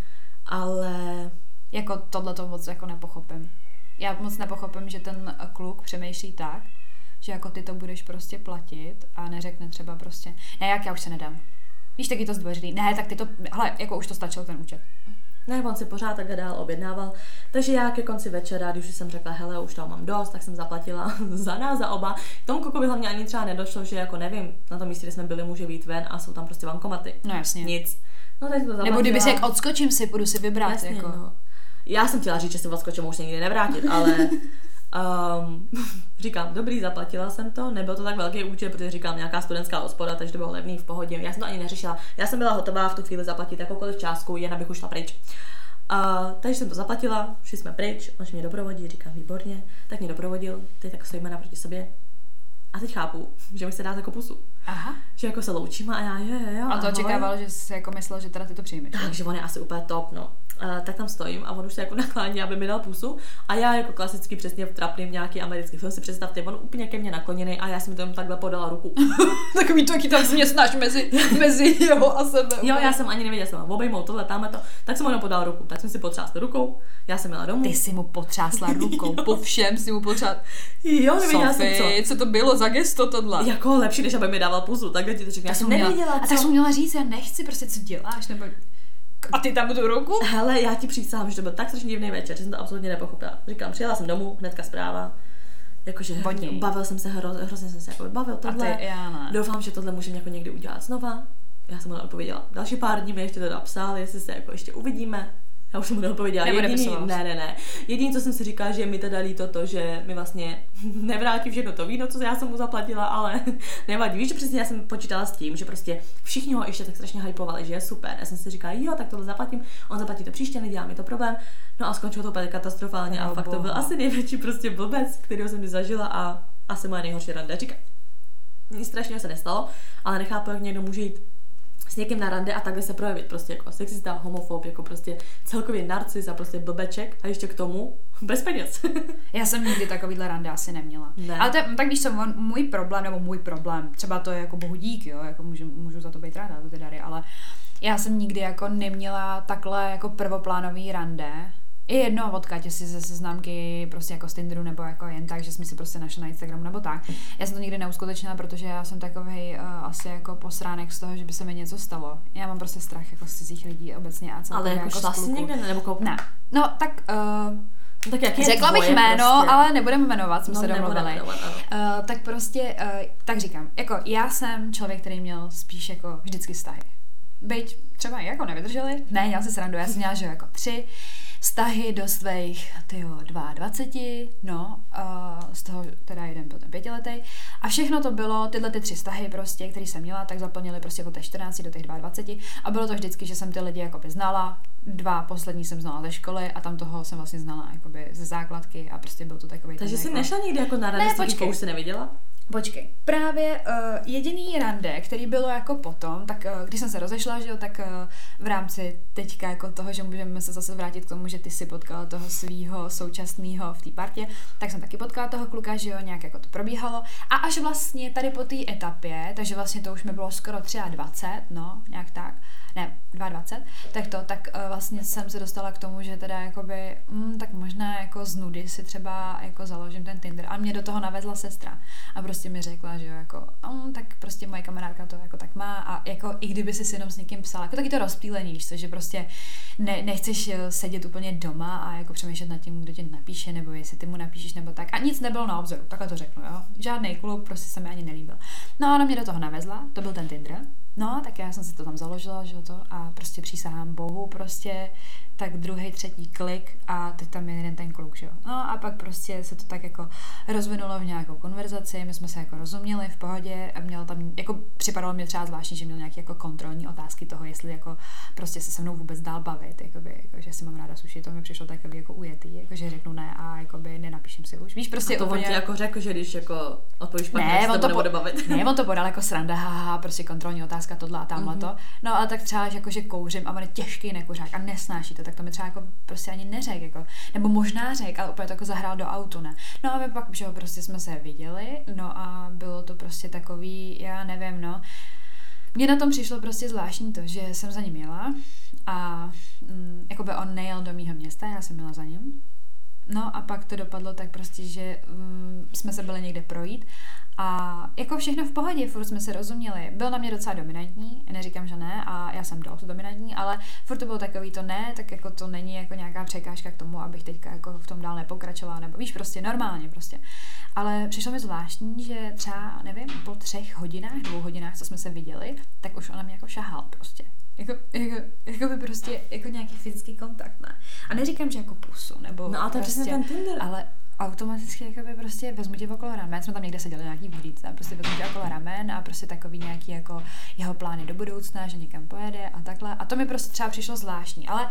Ale Jako tohle to moc jako nepochopím. Já moc nepochopím, že ten kluk přemýšlí tak, že jako ty to budeš prostě platit a neřekne třeba prostě, ne, jak já už se nedám. Víš, taky to zdvořilý. Ne, tak ty to, hele, jako už to stačilo ten účet. Ne, on si pořád takhle dál objednával. Takže já ke konci večera, když jsem řekla, hele, už toho mám dost, tak jsem zaplatila za nás, za oba. Tomu kokovi hlavně ani třeba nedošlo, že jako nevím, na tom místě, kde jsme byli, může být ven a jsou tam prostě bankomaty. No jasně. Nic. No, tak to zaplatila. Nebo kdyby si jak odskočím si, půjdu si vybrat. Jasně, jako. no. Já jsem chtěla říct, že se odskočím už nikdy nevrátit, ale um, říkám, dobrý, zaplatila jsem to, nebyl to tak velký účet, protože říkám nějaká studentská hospoda, takže to bylo levný v pohodě. Já jsem to ani neřešila. Já jsem byla hotová v tu chvíli zaplatit jakoukoliv částku, jen abych už šla pryč. Uh, takže jsem to zaplatila, šli jsme pryč, on mě doprovodí, říkám výborně, tak mě doprovodil, teď tak stojíme naproti sobě. A teď chápu, že mi se dát jako pusu. Aha. Že jako se loučíme a já, jo, jo, jo. A to ahoj. očekával, že jsi jako myslel, že teda ty to přijmeš. Takže on je asi úplně top, no. Uh, tak tam stojím a on už se jako naklání, aby mi dal pusu. A já jako klasicky přesně v trapným nějaký americký film si představte, on úplně ke mně nakloněný a já jsem mi tam takhle podala ruku. Takový to, jaký tam se mě snaž mezi, mezi jeho a sebe. jo, já jsem ani nevěděla, jsem mám obejmout tohle, tamhle to. Tak jsem mu jenom podala ruku, tak jsem si potřásla rukou, já jsem jela domů. Ty jsi mu potřásla rukou, po všem si mu potřásla. Jo, nevěděla jsem co. Co to bylo za gesto tohle? Jako lepší, než aby mi dával pusu, takhle ti to řeknu. Já Tak jsem měla- nevěděla, A tak jsem měla říct, já nechci, prostě co děláš, nebo... A ty tam tu ruku? Hele, já ti přísahám, že to byl tak strašně divný večer, že jsem to absolutně nepochopila. Říkám, přijela jsem domů, hnedka zpráva. Jakože bavil jsem se, hro, hrozně jsem se jako bavil A tohle. ty, já ne. Doufám, že tohle můžeme jako někdy udělat znova. Já jsem mu neodpověděla. Další pár dní mi ještě to napsal, jestli se jako ještě uvidíme. Já už jsem mu neodpověděla. Nebo Jediný, ne, ne, ne. Jediný, co jsem si říkala, že mi teda líto to, že mi vlastně nevrátí všechno to víno, co já jsem mu zaplatila, ale nevadí. Víš, že přesně já jsem počítala s tím, že prostě všichni ho ještě tak strašně hypovali, že je super. Já jsem si říkala, jo, tak tohle zaplatím, on zaplatí to příště, nedělá mi to problém. No a skončilo to úplně katastrofálně a fakt to byl asi největší prostě blbec, kterého jsem zažila a asi moje nejhorší rande. Říkám, nic strašného se nestalo, ale nechápu, jak někdo může jít s někým na rande a takhle se projevit prostě jako sexista, homofob, jako prostě celkově narcis a prostě blbeček a ještě k tomu bez peněz. Já jsem nikdy takovýhle rande asi neměla. Ne. Ale to, je- tak co, on, můj problém, nebo můj problém, třeba to je jako bohu dík, jo, jako můžu, můžu za to být ráda, za ty dary, ale já jsem nikdy jako neměla takhle jako prvoplánový rande. I jedno od Katě si ze seznamky prostě jako z Tinderu nebo jako jen tak, že jsme si prostě našli na Instagramu nebo tak. Já jsem to nikdy neuskutečnila, protože já jsem takový uh, asi jako posránek z toho, že by se mi něco stalo. Já mám prostě strach jako z cizích lidí obecně a celkově ale jako, z šla jsi někde nebo kou... Ne. No tak uh, No, tak jaký je Řekla bych jméno, prostě? ale nebudeme jmenovat, jsme no, se domluvili. jmenovat. Uh, tak prostě, uh, tak říkám, jako já jsem člověk, který měl spíš jako vždycky vztahy. Byť třeba jako nevydrželi, ne, já se srandu, já jsem měla, že jako tři vztahy do svých, tyjo, 22, no, uh, z toho teda jeden byl ten pětiletý. A všechno to bylo, tyhle ty tři vztahy prostě, které jsem měla, tak zaplnily prostě od těch 14 do těch 22. A bylo to vždycky, že jsem ty lidi jako znala, dva poslední jsem znala ze školy a tam toho jsem vlastně znala jakoby ze základky a prostě byl to takový Takže jsi jako... nešla někdy jako na rande Ne, počkej. už jsi neviděla? Počkej, právě uh, jediný rande, který bylo jako potom, tak uh, když jsem se rozešla, že jo, tak uh, v rámci teďka jako toho, že můžeme se zase vrátit k tomu, že ty si potkala toho svého současného v té partě, tak jsem taky potkala toho kluka, že jo, nějak jako to probíhalo. A až vlastně tady po té etapě, takže vlastně to už mi bylo skoro 23, no, nějak tak, ne, 22, tak to, tak uh, vlastně jsem se dostala k tomu, že teda jakoby, mm, tak možná jako z nudy si třeba jako založím ten Tinder. A mě do toho navezla sestra a prostě mi řekla, že jo, jako, mm, tak prostě moje kamarádka to jako tak má a jako i kdyby si jenom s někým psala, jako taky to rozptýlení, víš co, že prostě ne, nechceš eh, sedět úplně doma a jako přemýšlet nad tím, kdo ti napíše, nebo jestli ty mu napíšeš, nebo tak. A nic nebylo na obzoru, takhle to řeknu, jo. Žádný klub prostě se mi ani nelíbil. No a ona mě do toho navezla, to byl ten Tinder. No, tak já jsem si to tam založila, že to, a prostě přísahám bohu, prostě tak druhý, třetí klik a teď tam je jeden ten kluk, že jo. No a pak prostě se to tak jako rozvinulo v nějakou konverzaci, my jsme se jako rozuměli v pohodě a měl tam, jako připadalo mě třeba zvláštní, že měl nějaké jako kontrolní otázky toho, jestli jako prostě se se mnou vůbec dál bavit, jakoby, jako, že si mám ráda suši, to mi přišlo takový jako ujetý, jako, že řeknu ne a jakoby nenapíšem si už. Víš, prostě A to úplně... on ti jako řekl, že když jako odpovíš Ne, tak on se to, po, bavit. ne, on to podal jako sranda, haha, prostě kontrolní otázka, tohle a tamhle to. No a tak třeba, že jako, že kouřím a on je těžký nekuřák a nesnáší to, tak to mi třeba jako prostě ani neřek, jako, nebo možná řek, ale úplně to jako zahrál do autu, ne. No a my pak, že jo, prostě jsme se viděli, no a bylo to prostě takový, já nevím, no, mně na tom přišlo prostě zvláštní to, že jsem za ním jela a mm, jakoby on nejel do mýho města, já jsem jela za ním. No a pak to dopadlo tak prostě, že um, jsme se byli někde projít a jako všechno v pohodě, furt jsme se rozuměli. Byl na mě docela dominantní, neříkám, že ne, a já jsem dost dominantní, ale furt to bylo takový to ne, tak jako to není jako nějaká překážka k tomu, abych teďka jako v tom dál nepokračovala, nebo víš, prostě normálně prostě. Ale přišlo mi zvláštní, že třeba, nevím, po třech hodinách, dvou hodinách, co jsme se viděli, tak už ona mě jako šahal prostě. Jako, jako, jako by prostě jako nějaký fyzický kontakt, ne? A neříkám, že jako pusu, nebo No a to je prostě, přesně ten Tinder. ale automaticky jakoby prostě vezmu tě okolo ramen, jsme tam někde seděli nějaký vodíce, prostě vezmu tě okolo ramen a prostě takový nějaký jako jeho plány do budoucna, že někam pojede a takhle. A to mi prostě třeba přišlo zvláštní, ale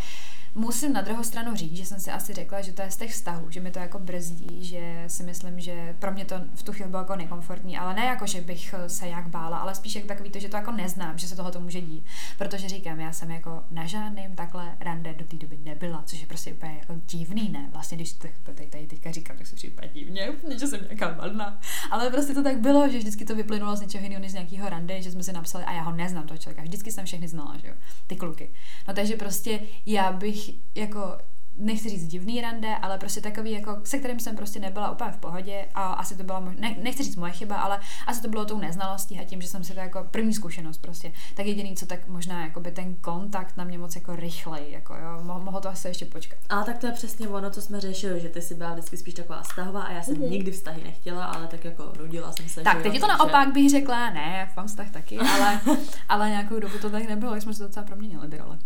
musím na druhou stranu říct, že jsem si asi řekla, že to je z těch vztahů, že mi to jako brzdí, že si myslím, že pro mě to v tu chvíli bylo jako nekomfortní, ale ne jako, že bych se jak bála, ale spíš jako takový to, že to jako neznám, že se toho to může dít. Protože říkám, já jsem jako na žádném takhle rande do té doby nebyla, což je prostě úplně jako divný, ne? Vlastně, když tady, tady teďka říkám, tak se přijde divně, úplně, že jsem nějaká vadná. Ale prostě to tak bylo, že vždycky to vyplynulo z něčeho jiného, než z nějakého rande, že jsme si napsali a já ho neznám toho člověka. Vždycky jsem všechny znala, že jo, ty kluky. No takže prostě já bych jako nechci říct divný rande, ale prostě takový, jako, se kterým jsem prostě nebyla úplně v pohodě a asi to byla, ne, nechci říct moje chyba, ale asi to bylo tou neznalostí a tím, že jsem si to jako první zkušenost prostě, tak jediný, co tak možná jako by ten kontakt na mě moc jako rychlej, jako jo, mo- mohlo to asi ještě počkat. A tak to je přesně ono, co jsme řešili, že ty jsi byla vždycky spíš taková vztahová a já jsem mm-hmm. nikdy vztahy nechtěla, ale tak jako nudila jsem se. Tak, že teď jo, je to takže- naopak bych řekla, ne, mám vztah taky, ale, ale nějakou dobu to tak nebylo, jak jsme se docela proměnili ty role.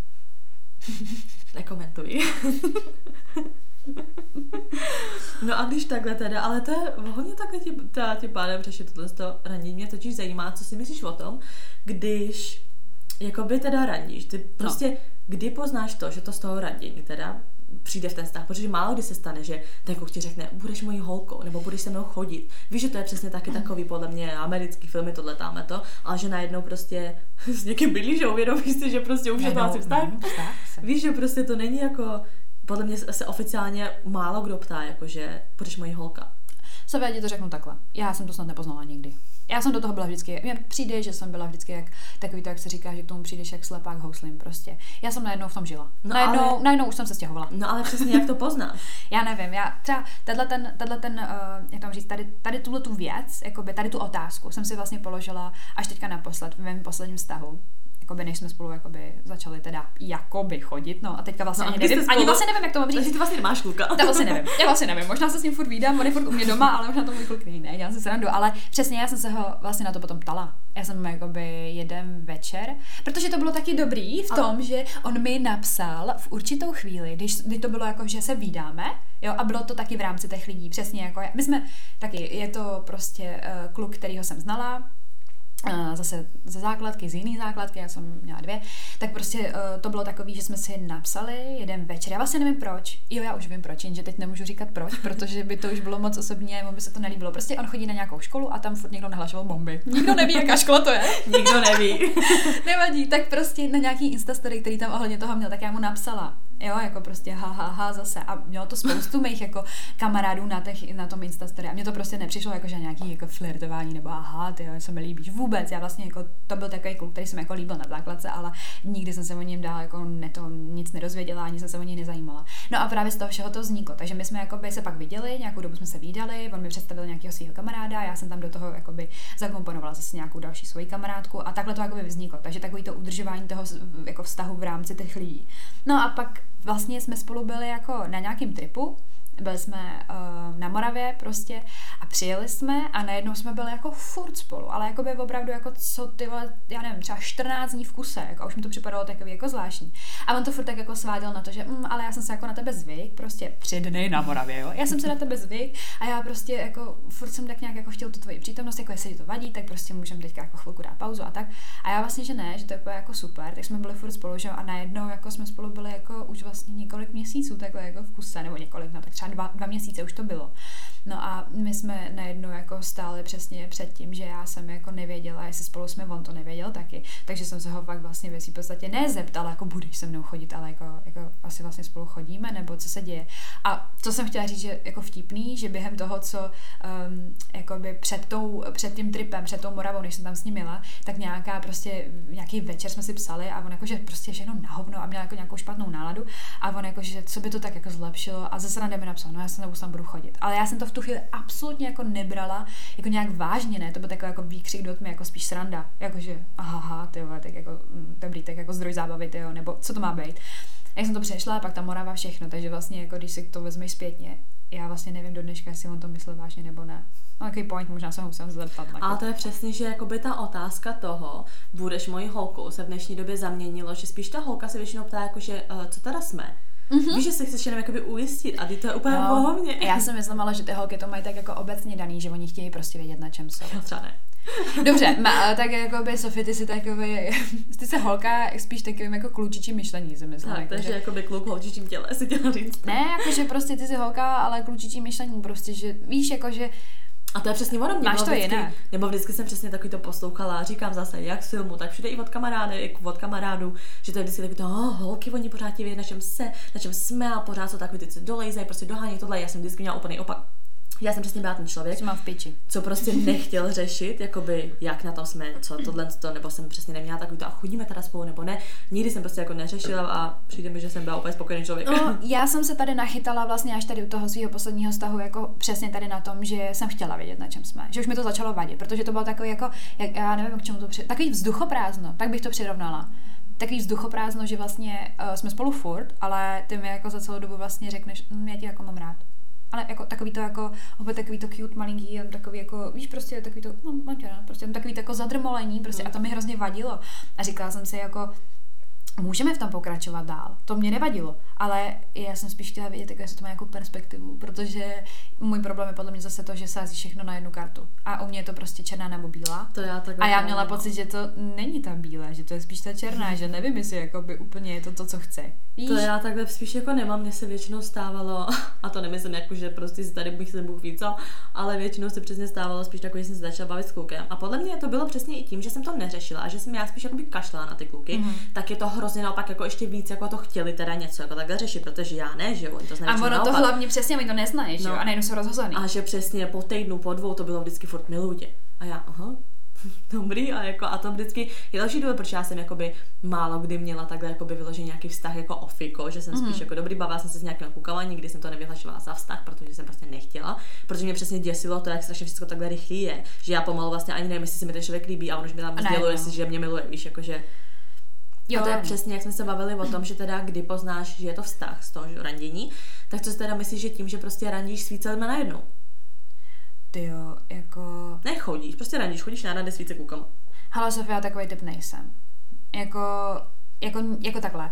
Nekomentuj. no a když takhle teda, ale to je hodně takhle ti, ta, ti pádem řešit tohle to randění. Mě totiž zajímá, co si myslíš o tom, když jakoby teda randíš. Ty prostě, no. kdy poznáš to, že to z toho randění teda přijde v ten vztah, protože málo kdy se stane, že ten kluk ti řekne, budeš mojí holkou, nebo budeš se mnou chodit. Víš, že to je přesně taky takový, podle mě, americký filmy, tohle táme to, ale že najednou prostě s někým bydlíš a uvědomíš si, že prostě už je to asi vztah. se. Víš, že prostě to není jako, podle mě se oficiálně málo kdo ptá, jako že budeš mojí holka. Já ti to řeknu takhle. Já jsem to snad nepoznala nikdy. Já jsem do toho byla vždycky, mně přijde, že jsem byla vždycky jak takový to, jak se říká, že k tomu přijdeš jak slepák houslím prostě. Já jsem najednou v tom žila. No najednou, ale- najednou už jsem se stěhovala. No ale přesně jak to poznáš? Já nevím, já třeba tenhle ten, tenhle ten uh, jak tam říct, tady, tady tuhle tu věc, jakoby tady tu otázku jsem si vlastně položila až teďka naposled v mém posledním vztahu. Jakoby než jsme spolu jakoby začali teda jakoby chodit, no a teďka vlastně No ani nevím, spolu- ani vlastně nevím, jak to mám říct. Takže ty vlastně nemáš kluka. To vlastně nevím. Já vlastně nevím. Možná se s ním furt vídám, on je furt u mě doma, ale možná to můj kluk není. Ne, dělám si srandu. Ale přesně já jsem se ho vlastně na to potom ptala. Já jsem jakoby jeden večer, protože to bylo taky dobrý v Ale- tom, že on mi napsal v určitou chvíli, když, když to bylo jako, že se vídáme, jo, a bylo to taky v rámci těch lidí, přesně jako, já- my jsme taky, je to prostě uh, kluk, kterýho jsem znala, zase ze základky, z jiný základky, já jsem měla dvě, tak prostě uh, to bylo takový, že jsme si napsali jeden večer. Já vlastně nevím proč. Jo, já už vím proč, jenže teď nemůžu říkat proč, protože by to už bylo moc osobně, mu by se to nelíbilo. Prostě on chodí na nějakou školu a tam furt někdo nahlašoval bomby. Nikdo neví, jaká škola to je. Nikdo neví. Nevadí, tak prostě na nějaký instastory, který tam ohledně toho měl, tak já mu napsala. Jo, jako prostě ha, ha, ha, zase. A mělo to spoustu mých jako kamarádů na, těch, na tom Instastory. A mně to prostě nepřišlo jako, že nějaký jako flirtování nebo aha, ty jo, se mi líbíš vůbec. Já vlastně jako, to byl takový kluk, který jsem jako líbil na základce, ale nikdy jsem se o něm dál jako ne to nic nedozvěděla, ani jsem se o něj nezajímala. No a právě z toho všeho to vzniklo. Takže my jsme jakoby se pak viděli, nějakou dobu jsme se vídali, on mi představil nějakého svého kamaráda, já jsem tam do toho jakoby zakomponovala zase nějakou další svoji kamarádku a takhle to jakoby vzniklo. Takže takový to udržování toho jako vztahu v rámci těch lidí. No a pak vlastně jsme spolu byli jako na nějakém tripu, byli jsme uh, na Moravě prostě a přijeli jsme a najednou jsme byli jako furt spolu, ale jako by opravdu jako co ty vole, já nevím, třeba 14 dní v kuse, jako a už mi to připadalo takový jako zvláštní. A on to furt tak jako sváděl na to, že mm, ale já jsem se jako na tebe zvyk, prostě tři dny na Moravě, jo. Já jsem se na tebe zvyk a já prostě jako furt jsem tak nějak jako chtěl tu tvoji přítomnost, jako jestli to vadí, tak prostě můžeme teďka jako chvilku dát pauzu a tak. A já vlastně, že ne, že to je jako super, tak jsme byli furt spolu, že jo, a najednou jako jsme spolu byli jako už vlastně několik měsíců takhle jako v kuse, nebo několik, no tak třeba dva, dva měsíce už to bylo. No a my jsme najednou jako stáli přesně před tím, že já jsem jako nevěděla, jestli spolu jsme, on to nevěděl taky, takže jsem se ho fakt vlastně věcí v podstatě ne zeptala, jako budeš se mnou chodit, ale jako, jako asi vlastně spolu chodíme, nebo co se děje. A co jsem chtěla říct, že jako vtipný, že během toho, co um, jakoby před, tou, před tím tripem, před tou Moravou, než jsem tam s ním měla, tak nějaká prostě, nějaký večer jsme si psali a on jakože prostě všechno na hovno a měl jako nějakou špatnou náladu a on jakože, co by to tak jako zlepšilo a zase mi napsal, no já se nebo tam budu chodit. Ale já jsem to v tu chvíli absolutně jako nebrala jako nějak vážně, ne, to byl takový jako výkřik do tmy, jako spíš sranda, jakože aha, ty tak jako mm, dobrý, tak jako zdroj zábavy, ty nebo co to má být. Jak jsem to přešla, pak ta Morava všechno, takže vlastně jako když si to vezmeš zpětně, já vlastně nevím do dneška, jestli on to myslel vážně nebo ne. No, jaký point, možná se ho musím zeptat. Ale to je přesně, že jakoby ta otázka toho, budeš mojí holkou, se v dnešní době zaměnilo, že spíš ta holka se většinou ptá, jako, že uh, co teda jsme. Mm-hmm. Víš, že se chceš jenom jakoby ujistit a ty to je úplně no, bohovně. Já si myslím ale, že ty holky to mají tak jako obecně daný, že oni chtějí prostě vědět, na čem jsou. Třeba ne. Dobře, ma, tak jako by Sofie, ty jsi takový, ty se holka spíš takovým jako klučičím myšlení, si myslím. Tak, jako, takže jako by kluk holčičím těle, si chtěla říct. Ne, jakože prostě ty jsi holka, ale klučičím myšlení, prostě, že víš, jakože a to je přesně ono. Máš to vždycky, jiné. Nebo vždycky jsem přesně takový to poslouchala a říkám zase, jak z filmu, tak všude i od kamarády, i od kamarádů, že to je vždycky takový to, oh, holky, oni pořád ti vědí, na čem se, na čem jsme a pořád jsou takový ty, co dolejzají, prostě dohání tohle. Já jsem vždycky měla úplný opak já jsem přesně byla ten člověk, mám v piči. co prostě nechtěl řešit, jakoby jak na tom jsme, co tohle, to, nebo jsem přesně neměla takový to a chodíme teda spolu nebo ne. Nikdy jsem prostě jako neřešila a přijde mi, že jsem byla úplně spokojený člověk. No, já jsem se tady nachytala vlastně až tady u toho svého posledního vztahu, jako přesně tady na tom, že jsem chtěla vědět, na čem jsme. Že už mi to začalo vadit, protože to bylo takový jako, jak, já nevím, k čemu to při... takový vzduchoprázdno, tak bych to přirovnala takový vzduchoprázdno, že vlastně uh, jsme spolu furt, ale ty mi jako za celou dobu vlastně řekneš, mm, já tě jako mám rád ale jako takový to jako, opět takový to cute malinký, jen takový jako, víš, prostě takový to, no, no prostě jen takový to jako zadrmolení, prostě a to mi hrozně vadilo. A říkala jsem si jako, můžeme v tom pokračovat dál. To mě nevadilo, ale já jsem spíš chtěla vědět, jak to má jako perspektivu, protože můj problém je podle mě zase to, že sází všechno na jednu kartu. A u mě je to prostě černá nebo bílá. To já a já měla pocit, že to není ta bílá, že to je spíš ta černá, že nevím, jestli jakoby úplně je to to, co chce. Víš? To já takhle spíš jako nemám, mně se většinou stávalo, a to nemyslím jako, že prostě si tady bych se Bůh ví co, ale většinou se přesně stávalo spíš takový, že jsem se začala bavit s klukem. A podle mě to bylo přesně i tím, že jsem to neřešila a že jsem já spíš jakoby kašlala na ty kluky, mm-hmm. tak je to hrozně naopak jako ještě víc, jako to chtěli teda něco jako takhle řešit, protože já ne, že jo, to znamená. A ono naopak. to hlavně přesně, oni to neznají, no. že jo, a nejenom jsou rozhozený. A že přesně po týdnu, po dvou to bylo vždycky furt milutě. A já, aha, dobrý a jako a to vždycky je další důvod, proč já jsem jakoby málo kdy měla takhle jakoby vyložený nějaký vztah jako ofiko, že jsem spíš mm-hmm. jako dobrý, bavila jsem se s nějakým koukala, nikdy jsem to nevyhlašovala za vztah, protože jsem prostě nechtěla, protože mě přesně děsilo to, jak strašně všechno takhle rychlý je, že já pomalu vlastně ani nevím, jestli se mi ten člověk líbí a on už mi tam sděluje, no. že mě miluje, víš, jakože Jo. A to je přesně, jak jsme se bavili o tom, že teda kdy poznáš, že je to vztah z toho randění, tak co si teda myslíš, že tím, že prostě randíš s více lidmi najednou? Ty jo, jako... Nechodíš, prostě randíš, chodíš na rande s více klukama. Hala Sofia, takový typ nejsem. Jako, jako, jako takhle.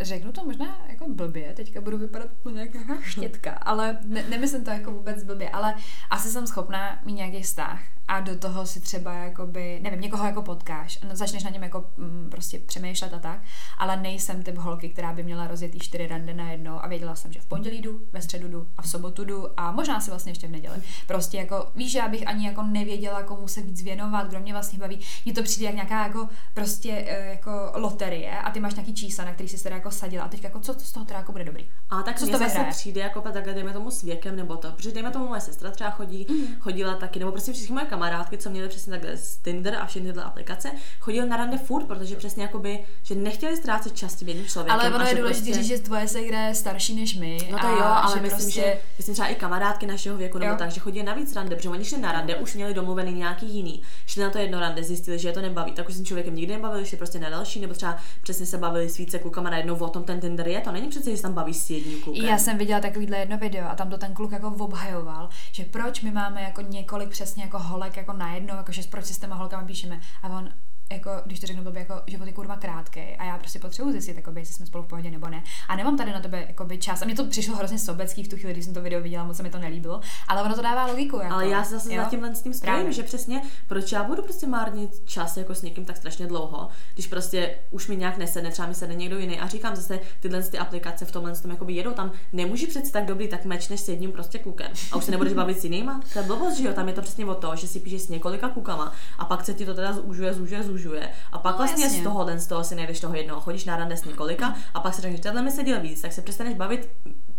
Řeknu to možná jako blbě, teďka budu vypadat jako nějaká štětka, ale ne, nemyslím to jako vůbec blbě, ale asi jsem schopná mít nějaký vztah a do toho si třeba jakoby, nevím, někoho jako potkáš, začneš na něm jako mm, prostě přemýšlet a tak, ale nejsem typ holky, která by měla rozjet čtyři rande na jedno a věděla jsem, že v pondělí jdu, ve středu jdu a v sobotu jdu a možná si vlastně ještě v neděli. Prostě jako, víš, že já bych ani jako nevěděla, komu se víc věnovat, kdo mě vlastně baví. Mně to přijde jak nějaká jako prostě eh, jako loterie a ty máš nějaký čísla, na který jsi teda jako sadila a teď jako co to z toho teda jako bude dobrý. A tak co to zase přijde jako takhle, dejme tomu s věkem nebo to, protože dejme tomu moje sestra třeba chodí, mm. chodila taky, nebo prostě moje kamarádky, co měly přesně takhle z Tinder a všechny tyhle aplikace, chodili na rande furt, protože přesně jakoby, že nechtěli ztrácet čas tím jedním člověkem. Ale ono je důležité prostě... říct, že tvoje segra je starší než my. No to jo, ale že myslím, prostě... že myslím třeba i kamarádky našeho věku nebo jo. tak, že chodí navíc rande, protože oni šli na rande, už měli domluvený nějaký jiný, šli na to jedno rande, zjistili, že je to nebaví, tak už s tím člověkem nikdy nebavili, šli prostě na další, nebo třeba přesně se bavili s více klukama najednou o tom ten Tinder je, to není přece, že se tam baví s jedním klukem. Já jsem viděla takovýhle jedno video a tam to ten kluk jako obhajoval, že proč my máme jako několik přesně jako holek jako najednou, jako že proč si s těma holkama píšeme. A on, jako, když to řeknu blbě, jako život je kurva krátký a já prostě potřebuji zjistit, jakoby, jestli jsme spolu v pohodě nebo ne. A nemám tady na tebe jakoby, čas. A mě to přišlo hrozně sobecký v tu chvíli, když jsem to video viděla, moc se mi to nelíbilo, ale ono to dává logiku. Jako, ale já se zase jo? za tímhle s tím spojím, že přesně proč já budu prostě márnit čas jako s někým tak strašně dlouho, když prostě už mi nějak nesedne, třeba mi sedne někdo jiný a říkám zase tyhle ty aplikace v tomhle tom jakoby jedou tam, nemůžeš přece tak dobrý, tak mečneš s jedním prostě klukem a už se nebudeš bavit s jinýma. To je blbost, že jo, tam je to přesně o to, že si píšeš s několika klukama a pak se ti to teda zúžuje, zúžuje, zúžuje zužuje. A pak No, vlastně jasně. z toho den z toho si nejdeš toho jednoho, chodíš na rande s několika a pak si řekneš, tenhle mi se víc, tak se přestaneš bavit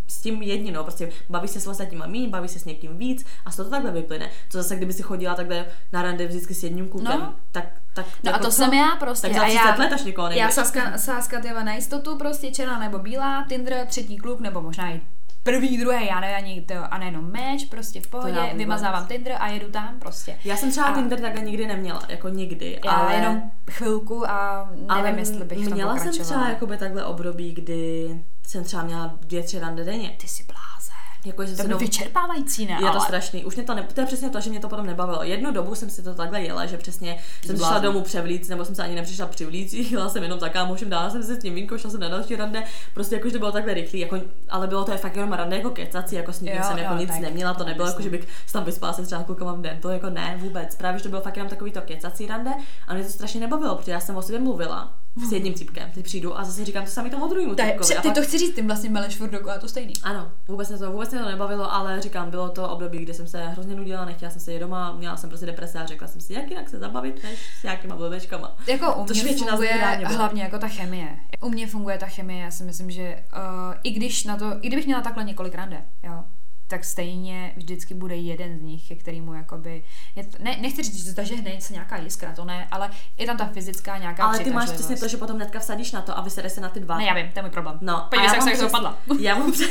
s tím jedním, no, prostě bavíš se s ostatníma míň, bavíš se s někým víc a z toho to takhle vyplyne. Co zase, kdyby si chodila takhle na rande vždycky s jedním klukem, No. tak, tak No a jako to co? jsem já prostě. Tak za a 30 já, let až někoho Já nejdeš. sáska, sáska tyhle na jistotu, prostě černá nebo bílá, Tinder, třetí kluk, nebo možná i první, druhý, já nevím ani to, a nejenom match, prostě v pohodě, vymazávám Tinder a jedu tam prostě. Já jsem třeba A- Tinder takhle nikdy neměla, jako nikdy, Já ale... jenom chvilku a nevím, ale jestli bych měla jsem třeba jakoby takhle období, kdy jsem třeba měla dvě, tři rande denně. Ty jsi blázen. Jako, že To se bylo vyčerpávající, ne? Je to ale... strašný. Už mě to, ne, to je přesně to, že mě to potom nebavilo. Jednu dobu jsem si to takhle jela, že přesně jsem šla blázen. domů převlíct, nebo jsem se ani nepřišla přivlíct, jela jsem jenom za kámošem, dala jsem si s tím vínko, šla jsem na další rande, prostě jako, že to bylo takhle rychlý, jako, ale bylo to je fakt jenom rande jako kecací, jako s nikým Jo, jsem jako jo, nic tak, neměla, to to nebylo jako, že bych se tam vyspala se třeba klukama v den, to jako ne, vůbec. Právě, že to bylo fakt jenom takový to kecací rande a mě to strašně nebavilo, protože já jsem o sobě mluvila s jedním cípkem, teď přijdu a zase říkám to samý tomu druhému To a ty pak- to chci říct, tím vlastně meleš furt dokola to stejný. ano, vůbec mě to, vůbec mě to nebavilo, ale říkám, bylo to období, kdy jsem se hrozně nudila, nechtěla jsem se je doma, měla jsem prostě deprese a řekla jsem si, jak jinak se zabavit, než s nějakýma blbečkama. Jako u mě z nich funguje hlavně jako ta chemie. U mě funguje ta chemie, já si myslím, že uh, i když na to, i kdybych měla takhle několik rande, jo, tak stejně vždycky bude jeden z nich, ke kterému jakoby, je to, ne, nechci říct, že zažehne se nějaká jiskra, to ne, ale je tam ta fyzická nějaká Ale ty máš přesně to, že potom netka vsadíš na to a vysedeš se na ty dva. Ne, já vím, to je můj problém. No, Podívej a se, jak mám jsem přes- dopadla. Já mám, přes,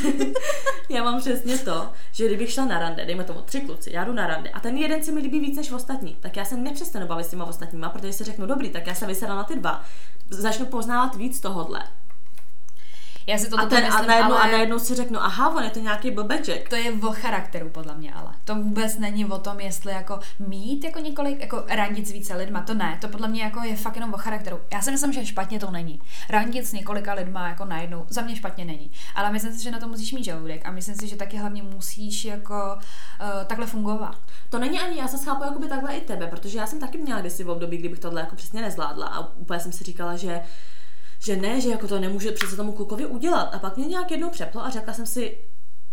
já mám přesně to, že kdybych šla na rande, dejme tomu tři kluci, já jdu na rande a ten jeden si mi líbí víc než ostatní, tak já se nepřestanu bavit s těma ostatníma, protože si řeknu, dobrý, tak já se vysedám na ty dva, začnu poznávat víc tohodle. Já si to A, ten, a, myslím, najednou, ale... a najednou si řeknu, aha, on je to nějaký blbeček. To je o charakteru, podle mě, ale. To vůbec není o tom, jestli jako mít jako několik, jako randit s více lidma, to ne. To podle mě jako je fakt jenom o charakteru. Já si myslím, že špatně to není. Randit s několika lidma jako najednou, za mě špatně není. Ale myslím si, že na to musíš mít žaludek a myslím si, že taky hlavně musíš jako uh, takhle fungovat. To není ani, já se chápu jakoby takhle i tebe, protože já jsem taky měla kdysi v období, kdybych tohle jako přesně nezvládla a úplně jsem si říkala, že že ne, že jako to nemůže přece tomu klukovi udělat. A pak mě nějak jednou přeplo a řekla jsem si,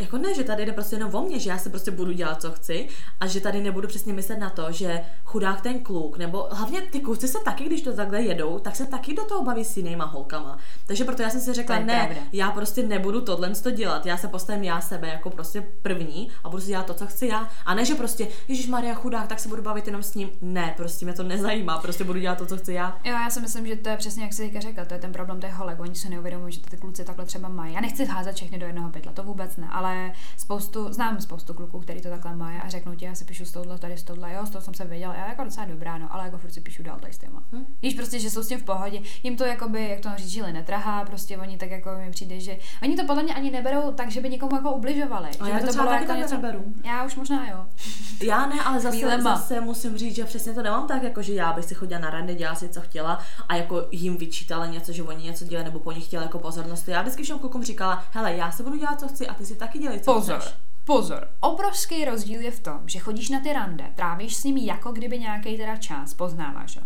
jako ne, že tady jde prostě jenom o mě, že já si prostě budu dělat, co chci a že tady nebudu přesně myslet na to, že chudák ten kluk, nebo hlavně ty kluci se taky, když to takhle jedou, tak se taky do toho baví s jinýma holkama. Takže proto já jsem si řekla, ne, pravda. já prostě nebudu tohle to dělat, já se postavím já sebe jako prostě první a budu si dělat to, co chci já. A ne, že prostě, Ježíš Maria chudák, tak se budu bavit jenom s ním. Ne, prostě mě to nezajímá, prostě budu dělat to, co chci já. Jo, já si myslím, že to je přesně jak si teďka řekla, to je ten problém těch holek. Oni si neuvědomují, že ty kluci takhle třeba mají. Já nechci házet všechny do jednoho pytle, to vůbec ne, ale spoustu, znám spoustu kluků, který to takhle mají a řeknou ti, já si píšu z tohle, tady z tohle, jo, z toho jsem se věděl, já jako docela dobrá, no, ale jako furt si píšu dál tady s těma. Hm. Víš prostě, že jsou s tím v pohodě, jim to jakoby, jak to říct, žili netrhá, prostě oni tak jako mi přijde, že oni to podle mě ani neberou tak, že by někomu jako ubližovali. A že já by to taky jako takhle neberu. Já už možná jo. Já ne, ale zase, zase musím říct, že přesně to nemám tak, jako že já bych si chodila na rande, dělala si, co chtěla a jako jim vyčítala něco, že oni něco dělají, nebo po nich chtěla jako pozornost. Já vždycky všem klukům říkala, hele, já se budu dělat, co chci a ty si taky dělej, co Pozor, chceš. pozor. Obrovský rozdíl je v tom, že chodíš na ty rande, trávíš s nimi jako kdyby nějaký teda čas, poznáváš ho.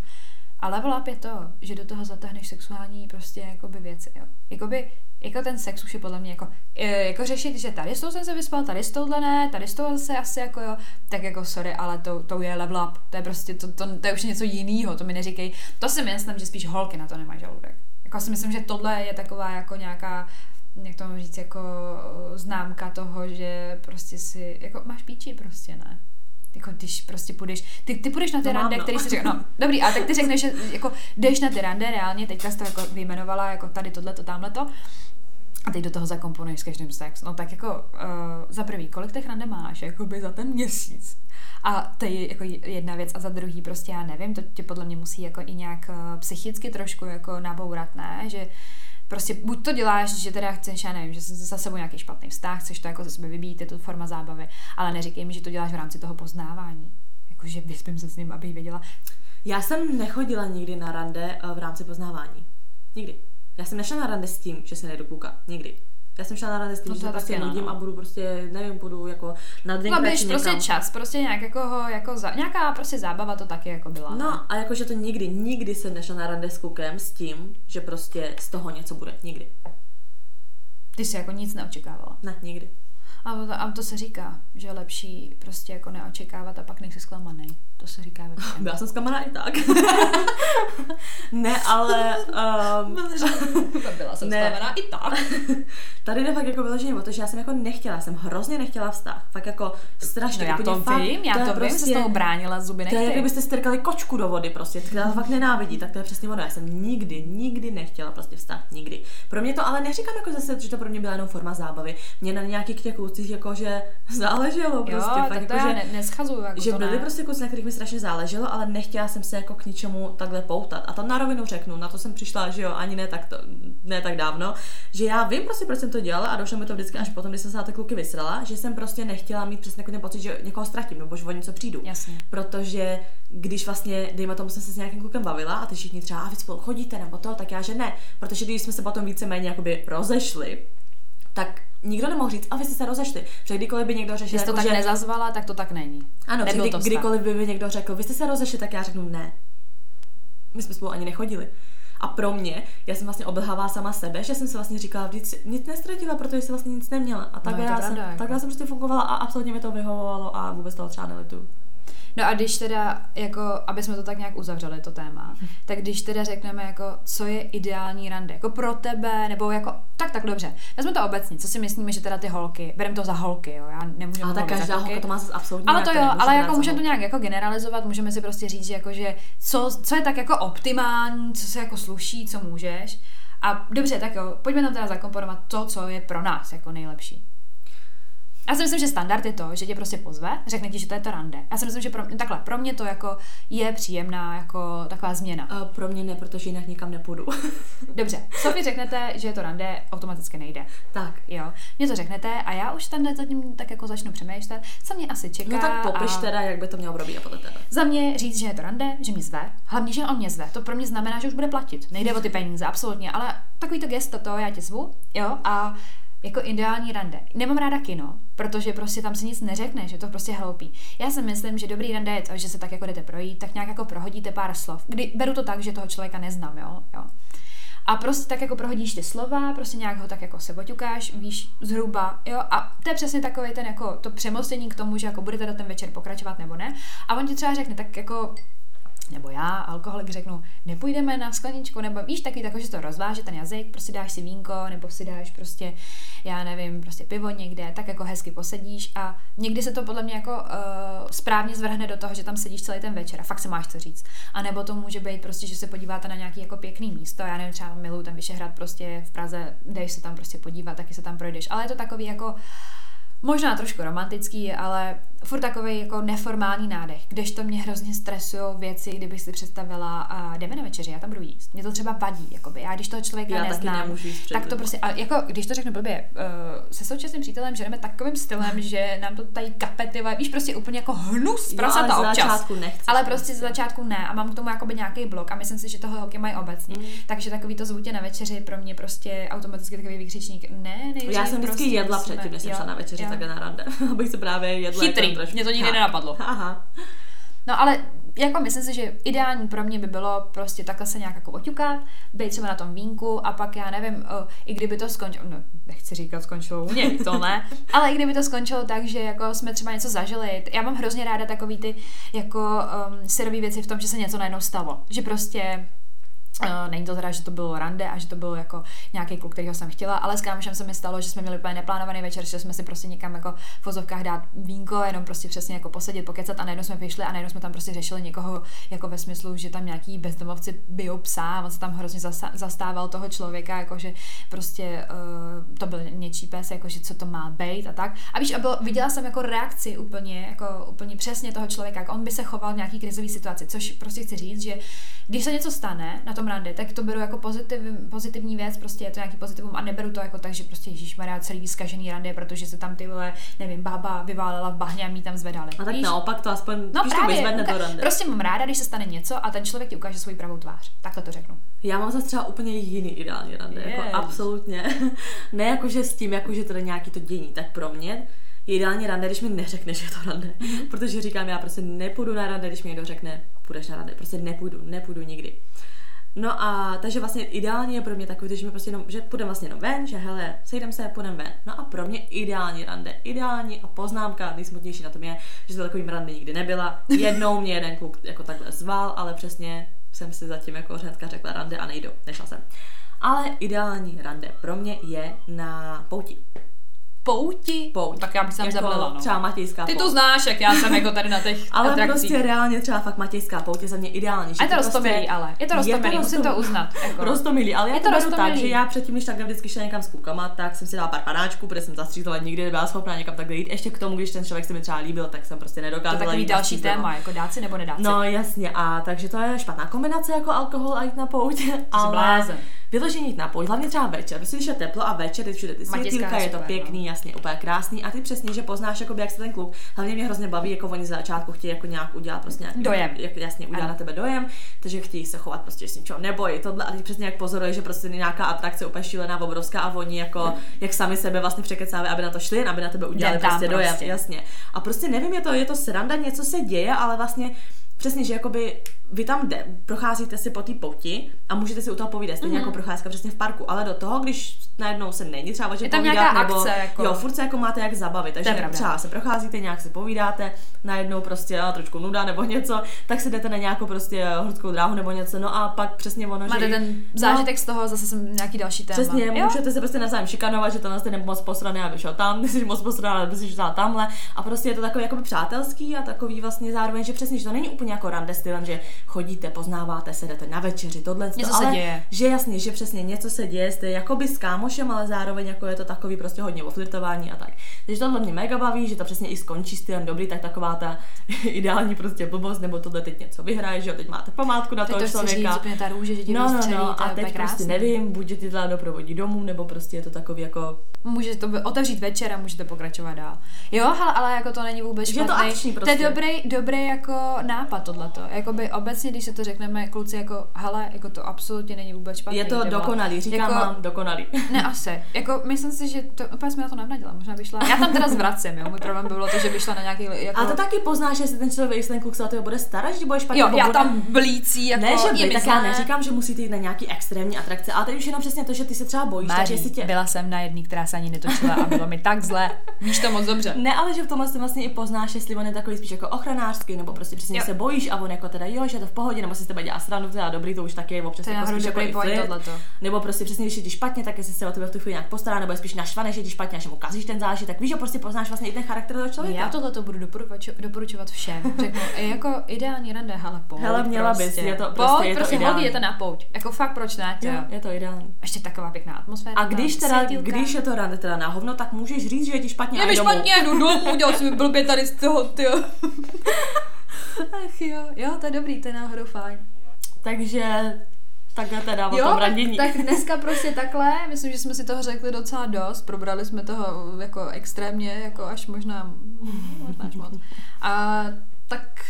A level up je to, že do toho zatáhneš sexuální prostě jakoby věci, jo. Jakoby, jako ten sex už je podle mě jako, e, jako řešit, že tady s tou jsem se vyspal, tady s touhle ne, tady s tou se asi jako jo, tak jako sorry, ale to, to je level up, to je prostě, to, to, to je už něco jiného, to mi neříkej, to si myslím, že spíš holky na to nemají žaludek. Jako si myslím, že tohle je taková jako nějaká jak to mám říct, jako známka toho, že prostě si, jako máš píči prostě, ne? Jako když prostě půjdeš, ty, ty půjdeš na ty No rande, no. který si řekne, no dobrý, ale tak ty řekneš, že jako jdeš na ty rande, reálně, teďka jsi to jako vyjmenovala, jako tady tohle, to tamhle to, a teď do toho zakomponuješ s každým sex. No tak jako uh, za prvý, kolik těch rande máš, jakoby za ten měsíc? A to je jako jedna věc a za druhý prostě já nevím, to tě podle mě musí jako i nějak uh, psychicky trošku jako nabourat, ne? Že prostě buď to děláš, že teda chceš, já nevím, že jsi za sebou nějaký špatný vztah, chceš to jako ze sebe vybít, je to forma zábavy, ale neříkej mi, že to děláš v rámci toho poznávání. Jakože vyspím se s ním, abych věděla. Já jsem nechodila nikdy na rande eh, v rámci poznávání. Nikdy. Já jsem nešla na rande s tím, že se nejdu kluka. Nikdy. Já jsem šla na rande s tím, No že prostě no, nudím no. a budu prostě, nevím, budu jako na den Jako prostě čas, prostě nějak jako, ho, jako za, nějaká prostě zábava to taky jako byla. ne? No a jakože to nikdy, nikdy jsem nešla na rande s klukem s tím, že prostě z toho něco bude. Nikdy. Ty jsi jako nic neočekávala. Ne, nikdy. A, a to se říká, že je lepší prostě jako neočekávat a pak nejsi zklamaný. To se říká ve všem. Já jsem zklamaná i tak. ne, ale... Um, Byla jsem Ne. zklamaná i tak. tady jde fakt jako vyloženě o to, že já jsem jako nechtěla, jsem hrozně nechtěla vztah. Fakt jako strašně. No já to fakt, vím, já je to vím, se s toho bránila zuby To je, jak nechty. kdybyste strkali kočku do vody prostě, která to fakt nenávidí, tak to je přesně ono. Já jsem nikdy, nikdy nechtěla prostě vztah, nikdy. Pro mě to ale neříkám jako zase, že to pro mě byla jenom forma zábavy. Mě na nějakých těch klucích jako, že záleželo Jo, prostě. fakt tak jako, já že, ne, neschazuju, jako že to byli ne. prostě kluci, na kterých mi strašně záleželo, ale nechtěla jsem se jako k ničemu takhle poutat. A to na rovinu řeknu, na to jsem přišla, že jo, ani ne tak, to, ne tak dávno, že já vím prostě, proč jsem to dělala a došlo mi to vždycky až potom, když jsem se na ty kluky vysrala, že jsem prostě nechtěla mít přesně ten pocit, že někoho ztratím, nebo že o něco přijdu. Jasně. Protože když vlastně, dejme tomu, jsem se s nějakým klukem bavila a ty všichni třeba, a vy spolu chodíte nebo to, tak já, že ne. Protože když jsme se potom víceméně jakoby rozešli, tak nikdo nemohl říct, a vy jste se rozešli. Protože kdykoliv by někdo řešil, Když to jako, tak že... nezazvala, tak to tak není. Ano, kdy, to kdykoliv by mi někdo řekl, vy jste se rozešli, tak já řeknu ne. My jsme spolu ani nechodili. A pro mě, já jsem vlastně obelhávala sama sebe, že jsem si vlastně říkala, vždyť nic nestratila, protože jsem vlastně nic neměla. A takhle, je to já, jsem, pravda, jako. takhle já jsem prostě fungovala a absolutně mi to vyhovovalo a vůbec toho třeba nelituju. No a když teda, jako, aby jsme to tak nějak uzavřeli, to téma, tak když teda řekneme, jako, co je ideální rande, jako pro tebe, nebo jako, tak, tak dobře, vezme to obecně, co si myslíme, že teda ty holky, bereme to za holky, jo, já nemůžu Ale tak každá holka to má zase absolutně Ale to jo, ale jako můžeme to nějak jako generalizovat, můžeme si prostě říct, že jako, že co, co je tak jako optimální, co se jako sluší, co můžeš. A dobře, tak jo, pojďme tam teda zakomponovat to, co je pro nás jako nejlepší. Já si myslím, že standard je to, že tě prostě pozve, řekne ti, že to je to rande. Já si myslím, že pro, takhle, pro mě to jako je příjemná jako taková změna. A pro mě ne, protože jinak nikam nepůjdu. Dobře, co vy řeknete, že je to rande, automaticky nejde. tak. Jo, mě to řeknete a já už tam tím tak jako začnu přemýšlet, co mě asi čeká. No tak popiš a... teda, jak by to mělo probíhat podle tebe. Za mě říct, že je to rande, že mě zve, hlavně, že on mě zve, to pro mě znamená, že už bude platit. Nejde o ty peníze, absolutně, ale takový to gesto, to já tě zvu, jo, a jako ideální rande. Nemám ráda kino, protože prostě tam se nic neřekne, že to prostě hloupí. Já si myslím, že dobrý rande je to, že se tak jako jdete projít, tak nějak jako prohodíte pár slov. Kdy beru to tak, že toho člověka neznám, jo, jo. A prostě tak jako prohodíš ty slova, prostě nějak ho tak jako se oťukáš, víš zhruba, jo, a to je přesně takový ten jako to přemostění k tomu, že jako budete do ten večer pokračovat nebo ne. A on ti třeba řekne, tak jako nebo já, alkoholik, řeknu, nepůjdeme na skleničku, nebo víš, taky tako, že to rozváže ten jazyk, prostě dáš si vínko, nebo si dáš prostě, já nevím, prostě pivo někde, tak jako hezky posedíš a někdy se to podle mě jako uh, správně zvrhne do toho, že tam sedíš celý ten večer a fakt se máš co říct. A nebo to může být prostě, že se podíváte na nějaký jako pěkný místo, já nevím, třeba miluju ten Vyšehrad prostě v Praze, jdeš se tam prostě podívat, taky se tam projdeš, ale je to takový jako možná trošku romantický, ale furt takový jako neformální nádech, kdežto mě hrozně stresují věci, kdybych si představila a jdeme na večeři, já tam budu jíst. Mě to třeba vadí, jakoby. Já když toho člověka Já taky neznám, nemůžu jíst před tak to prostě, a jako když to řeknu blbě, uh, se současným přítelem žereme takovým stylem, že nám to tady kapety, vole, víš, prostě úplně jako hnus, Jo, prostě ale občas. začátku nechceš ale prostě prostě. z začátku ne a mám k tomu jakoby nějaký blok a myslím si, že toho holky mají obecně. Mm. Takže takový to zvutě na večeři pro mě prostě automaticky takový vykřičník. Ne, nejdřív Já jsem vždycky prostě jedla musíme- předtím, než jsem šla na večeři. Takhle na rande, abych se právě jedla. Chytrý, mě to nikdy Tak. nenapadlo. Aha. No ale jako myslím si, že ideální pro mě by bylo prostě takhle se nějak jako oťukat, být třeba na tom vínku a pak já nevím, o, i kdyby to skončilo, no nechci říkat skončilo u něj, to ne, ale i kdyby to skončilo tak, že jako jsme třeba něco zažili, já mám hrozně ráda takový ty jako um, syrový věci v tom, že se něco najednou stalo, že prostě Uh, není to teda, že to bylo rande a že to byl jako nějaký kluk, kterýho jsem chtěla, ale s kámošem se mi stalo, že jsme měli úplně neplánovaný večer, že jsme si prostě někam jako v vozovkách dát vínko, jenom prostě přesně jako posedět, pokecat a najednou jsme vyšli a najednou jsme tam prostě řešili někoho jako ve smyslu, že tam nějaký bezdomovci bijou psa a on se tam hrozně zasa- zastával toho člověka, jakože prostě uh, to byl něčí pes, jakože co to má být a tak. A víš, a bylo, viděla jsem jako reakci úplně, jako úplně přesně toho člověka, jak on by se choval v nějaký krizové situaci, což prostě chci říct, že když se něco stane na tom rande, tak to beru jako pozitiv, pozitivní věc, prostě je to nějaký pozitivum a neberu to jako tak, že prostě Ježíš Maria celý zkažený rande, protože se tam ty vole, nevím, bába vyválela v bahně a mi tam zvedali. A tak Víš? naopak to aspoň, No když to právě, vyzvedne uka- to rande. prostě mám ráda, když se stane něco a ten člověk ti ukáže svoji pravou tvář. Takhle to řeknu. Já mám zase třeba úplně jiný ideální rande, Yes. jako absolutně. ne jako, že s tím, jako, že to je nějaký to dění, tak pro mě je ideální rande, když mi neřekne, že je to rande. Protože říkám, já prostě nepůjdu na rande, když mi někdo řekne, půjdeš na rande. Prostě nepůjdu, nepůjdu nikdy. No a takže vlastně ideálně je pro mě takový, že mi prostě jenom, že půjdeme vlastně jenom ven, že hele, sejdem se, půjdeme ven. No a pro mě ideální rande, ideální a poznámka, nejsmutnější na tom je, že to takovým rande nikdy nebyla. Jednou mě jeden kluk jako takhle zval, ale přesně jsem si zatím jako řadka řekla rande a nejdu, nešla jsem. Ale ideální rande pro mě je na pouti. Pouti? Pouť. Tak já bych tam jako zablela, no. Třeba Matějská Ty pouť. to znáš, jak já jsem jako tady na těch Ale atrakcích. prostě reálně třeba fakt Matějská pouť je za mě ideální. že A je to ty roztomilý, ale. Je to roztomilý, musím to uznat. Jako. Rostomilý, ale já Je to to beru tak, že já předtím, když takhle vždycky šla někam s klukama, tak jsem si dala pár panáčků, protože jsem zastřízla nikdy nebyla schopná někam takhle jít. Ještě k tomu, když ten člověk se mi třeba líbil, tak jsem prostě To nedokázala. je takový další téma, jako dát si nebo nedát si. No jasně, a takže to je špatná kombinace jako alkohol a jít na pouť, ale vyložení jít na pouť, hlavně třeba večer, prostě když je teplo a večer, teď všude ty světýlka, je to super, pěkný, jasně, úplně krásný a ty přesně, že poznáš, jakoby, jak se ten kluk, hlavně mě hrozně baví, jako oni za začátku chtějí jako nějak udělat prostě nějaký, Dojem. Jak, jasně, udělat Ano. na tebe dojem, takže chtějí se chovat prostě s ničeho nebojí, tohle a teď přesně jak pozoruje, že prostě nějaká atrakce úplně šílená, obrovská a oni jako, jak sami sebe vlastně překecávají, aby na to šli, aby na tebe udělali Jdem tam prostě dojem, prostě. jasně. A prostě nevím, je to, je to sranda, něco se děje, ale vlastně Přesně, že jakoby vy tam jde, procházíte si po té pouti a můžete si u toho povídat, stejně Mhm. jako procházka přesně v parku, ale do toho, když najednou se není třeba o čem Je tam povídat, nějaká nebo, akce, jako- jo, furt se jako máte jak zabavit, takže pravda. třeba se procházíte, nějak se povídáte, najednou prostě a, trošku nuda nebo něco, tak si jdete na nějakou prostě horskou dráhu nebo něco, no a pak přesně ono, Máte že ten zážitek z toho, zase jsem nějaký další téma. Přesně, jo? můžete se prostě navzájem šikanovat, že to nás ten moc posraný, aby šel tam, ty jsi moc posraný, aby si šel tamhle. A prostě je to takový jako přátelský a takový vlastně zároveň, že přesně, že to není úplně jako rande stylem, že chodíte, poznáváte se, jdete na večeři, tohle, to, Něco se ale děje. že jasně, že přesně něco se děje, jste jakoby s kámošem, ale zároveň jako je to takový prostě hodně o flirtování a tak. Takže tohle mě mega baví, že to přesně i skončí stylem dobrý, tak taková ta ideální prostě blbost, nebo tohle teď něco vyhraje, že jo, teď máte památku na Teď toho to člověka. říct, ta růže, že No, no, vystřelí, no, to a teď prostě krásný. nevím, buď tě ty teda doprovodí domů, nebo prostě je to takový jako, Můžete to otevřít večer a můžete pokračovat dál. Jo, hele, ale jako to není vůbec Že je to špatný. akční To prostě. je dobrý, dobrý jako nápad tohleto. Jakoby obecně, když se to řekneme kluci jako, hele, jako to absolutně není vůbec špatný. je to vole. dokonalý, říkám Jako- vám dokonalý. Ne, asi. Jako, myslím si, že to, úplně jsme na to navnadila. Možná by šla. Já tam teda zvracím, jo. Můj problém bylo to, že by šla na nějaký. Jako... A to taky poznáš, jestli ten člověk, ten kluk se o tebe bude starat, že bude špatně, Jo, já tam blící, jako Ne, že je by, mi tak já neříkám, že musíte jít na nějaký extrémní atrakce, ale teď už jenom přesně to, že ty se třeba bojíš, takže Maří, jestli tě... byla jsem na jedný, která se ani netočila a bylo mi tak zle. Víš to moc dobře. Ne, ale že v tomhle se vlastně i poznáš, jestli on je takový spíš jako ochranářský, nebo prostě přesně Jo. se bojíš a on jako teda jo, že je to v pohodě, nebo si s tebe dělá stranu, teda dobrý, to už taky je občas To je jako dobrý jako i point tohleto. Nebo prostě přesně, když je ti špatně, tak jestli se o tebe v tu chvíli nějak postará, nebo je spíš naštvaný, že je ti špatně, že mu kazíš ten zážitek, tak víš, že prostě poznáš vlastně i ten charakter toho člověka. Já tohle to budu doporučovat, doporučovat všem. Řeknu, je jako ideální rande, hele, pojď. Hele, měla prostě. bys, je to- pojď, prostě je to prostě ideální. je to na pouť. Jako fakt, proč ne? Jo, Jo. je to ideální. Ještě taková pěkná atmosféra. A když teda, světýlka. když je to rande teda na hovno, tak můžeš říct, že je ti špatně Je a mi špatně, jdu domů, udělal jsem blbě tady z toho, ty. Ach jo, jo, to je dobrý, to je náhodou fajn. Takže takhle teda o Jo, tom tak, tak dneska prostě takhle, myslím, že jsme si toho řekli docela dost, probrali jsme toho jako extrémně, jako až možná, možná až moc. A tak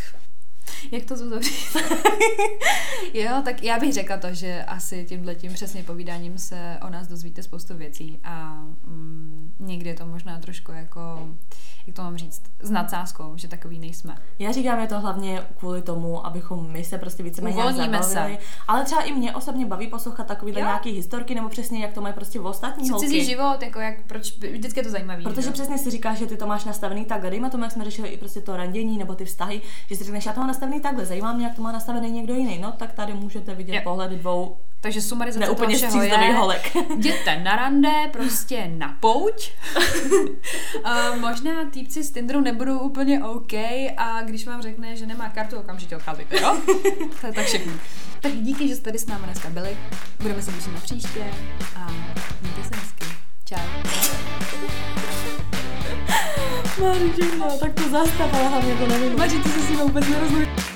jak to uzavřít? jo, tak já bych řekla to, že asi tímhle tím přesně povídáním se o nás dozvíte spoustu věcí a mm, někdy je to možná trošku jako, jak to mám říct, s nadsázkou, že takový nejsme. Já říkám, je to hlavně kvůli tomu, abychom my se prostě víceméně zabavili. Ale třeba i mě osobně baví poslouchat takovýhle Jo. nějaký historky, nebo přesně jak to mají prostě v ostatní Cizí holky. život, jako jak, proč, vždycky je to zajímavý. Protože že? přesně si říkáš, že ty to máš nastavený takhle. Dejme tomu, jak jsme řešili i prostě to randění nebo ty vztahy, že si řekneš, já to mám nastavený takhle, zajímá mě, jak to má nastavený někdo jiný. No, tak tady můžete vidět Jo. pohled dvou Takže sumarizace toho neúplně všeho je, holek. jděte na rande, prostě na pouť. a možná týpci z Tinderu nebudou úplně OK a když vám řekne, že nemá kartu, okamžitě odcházíte, jo? to je tak všechno. Tak díky, že jste tady s námi dneska byli. Budeme se těšit na příště a mějte se hezky. Čau. Maří, tak to zastav, ale hlavně to nevím. Maří, ty se s ním vůbec nerozumíš.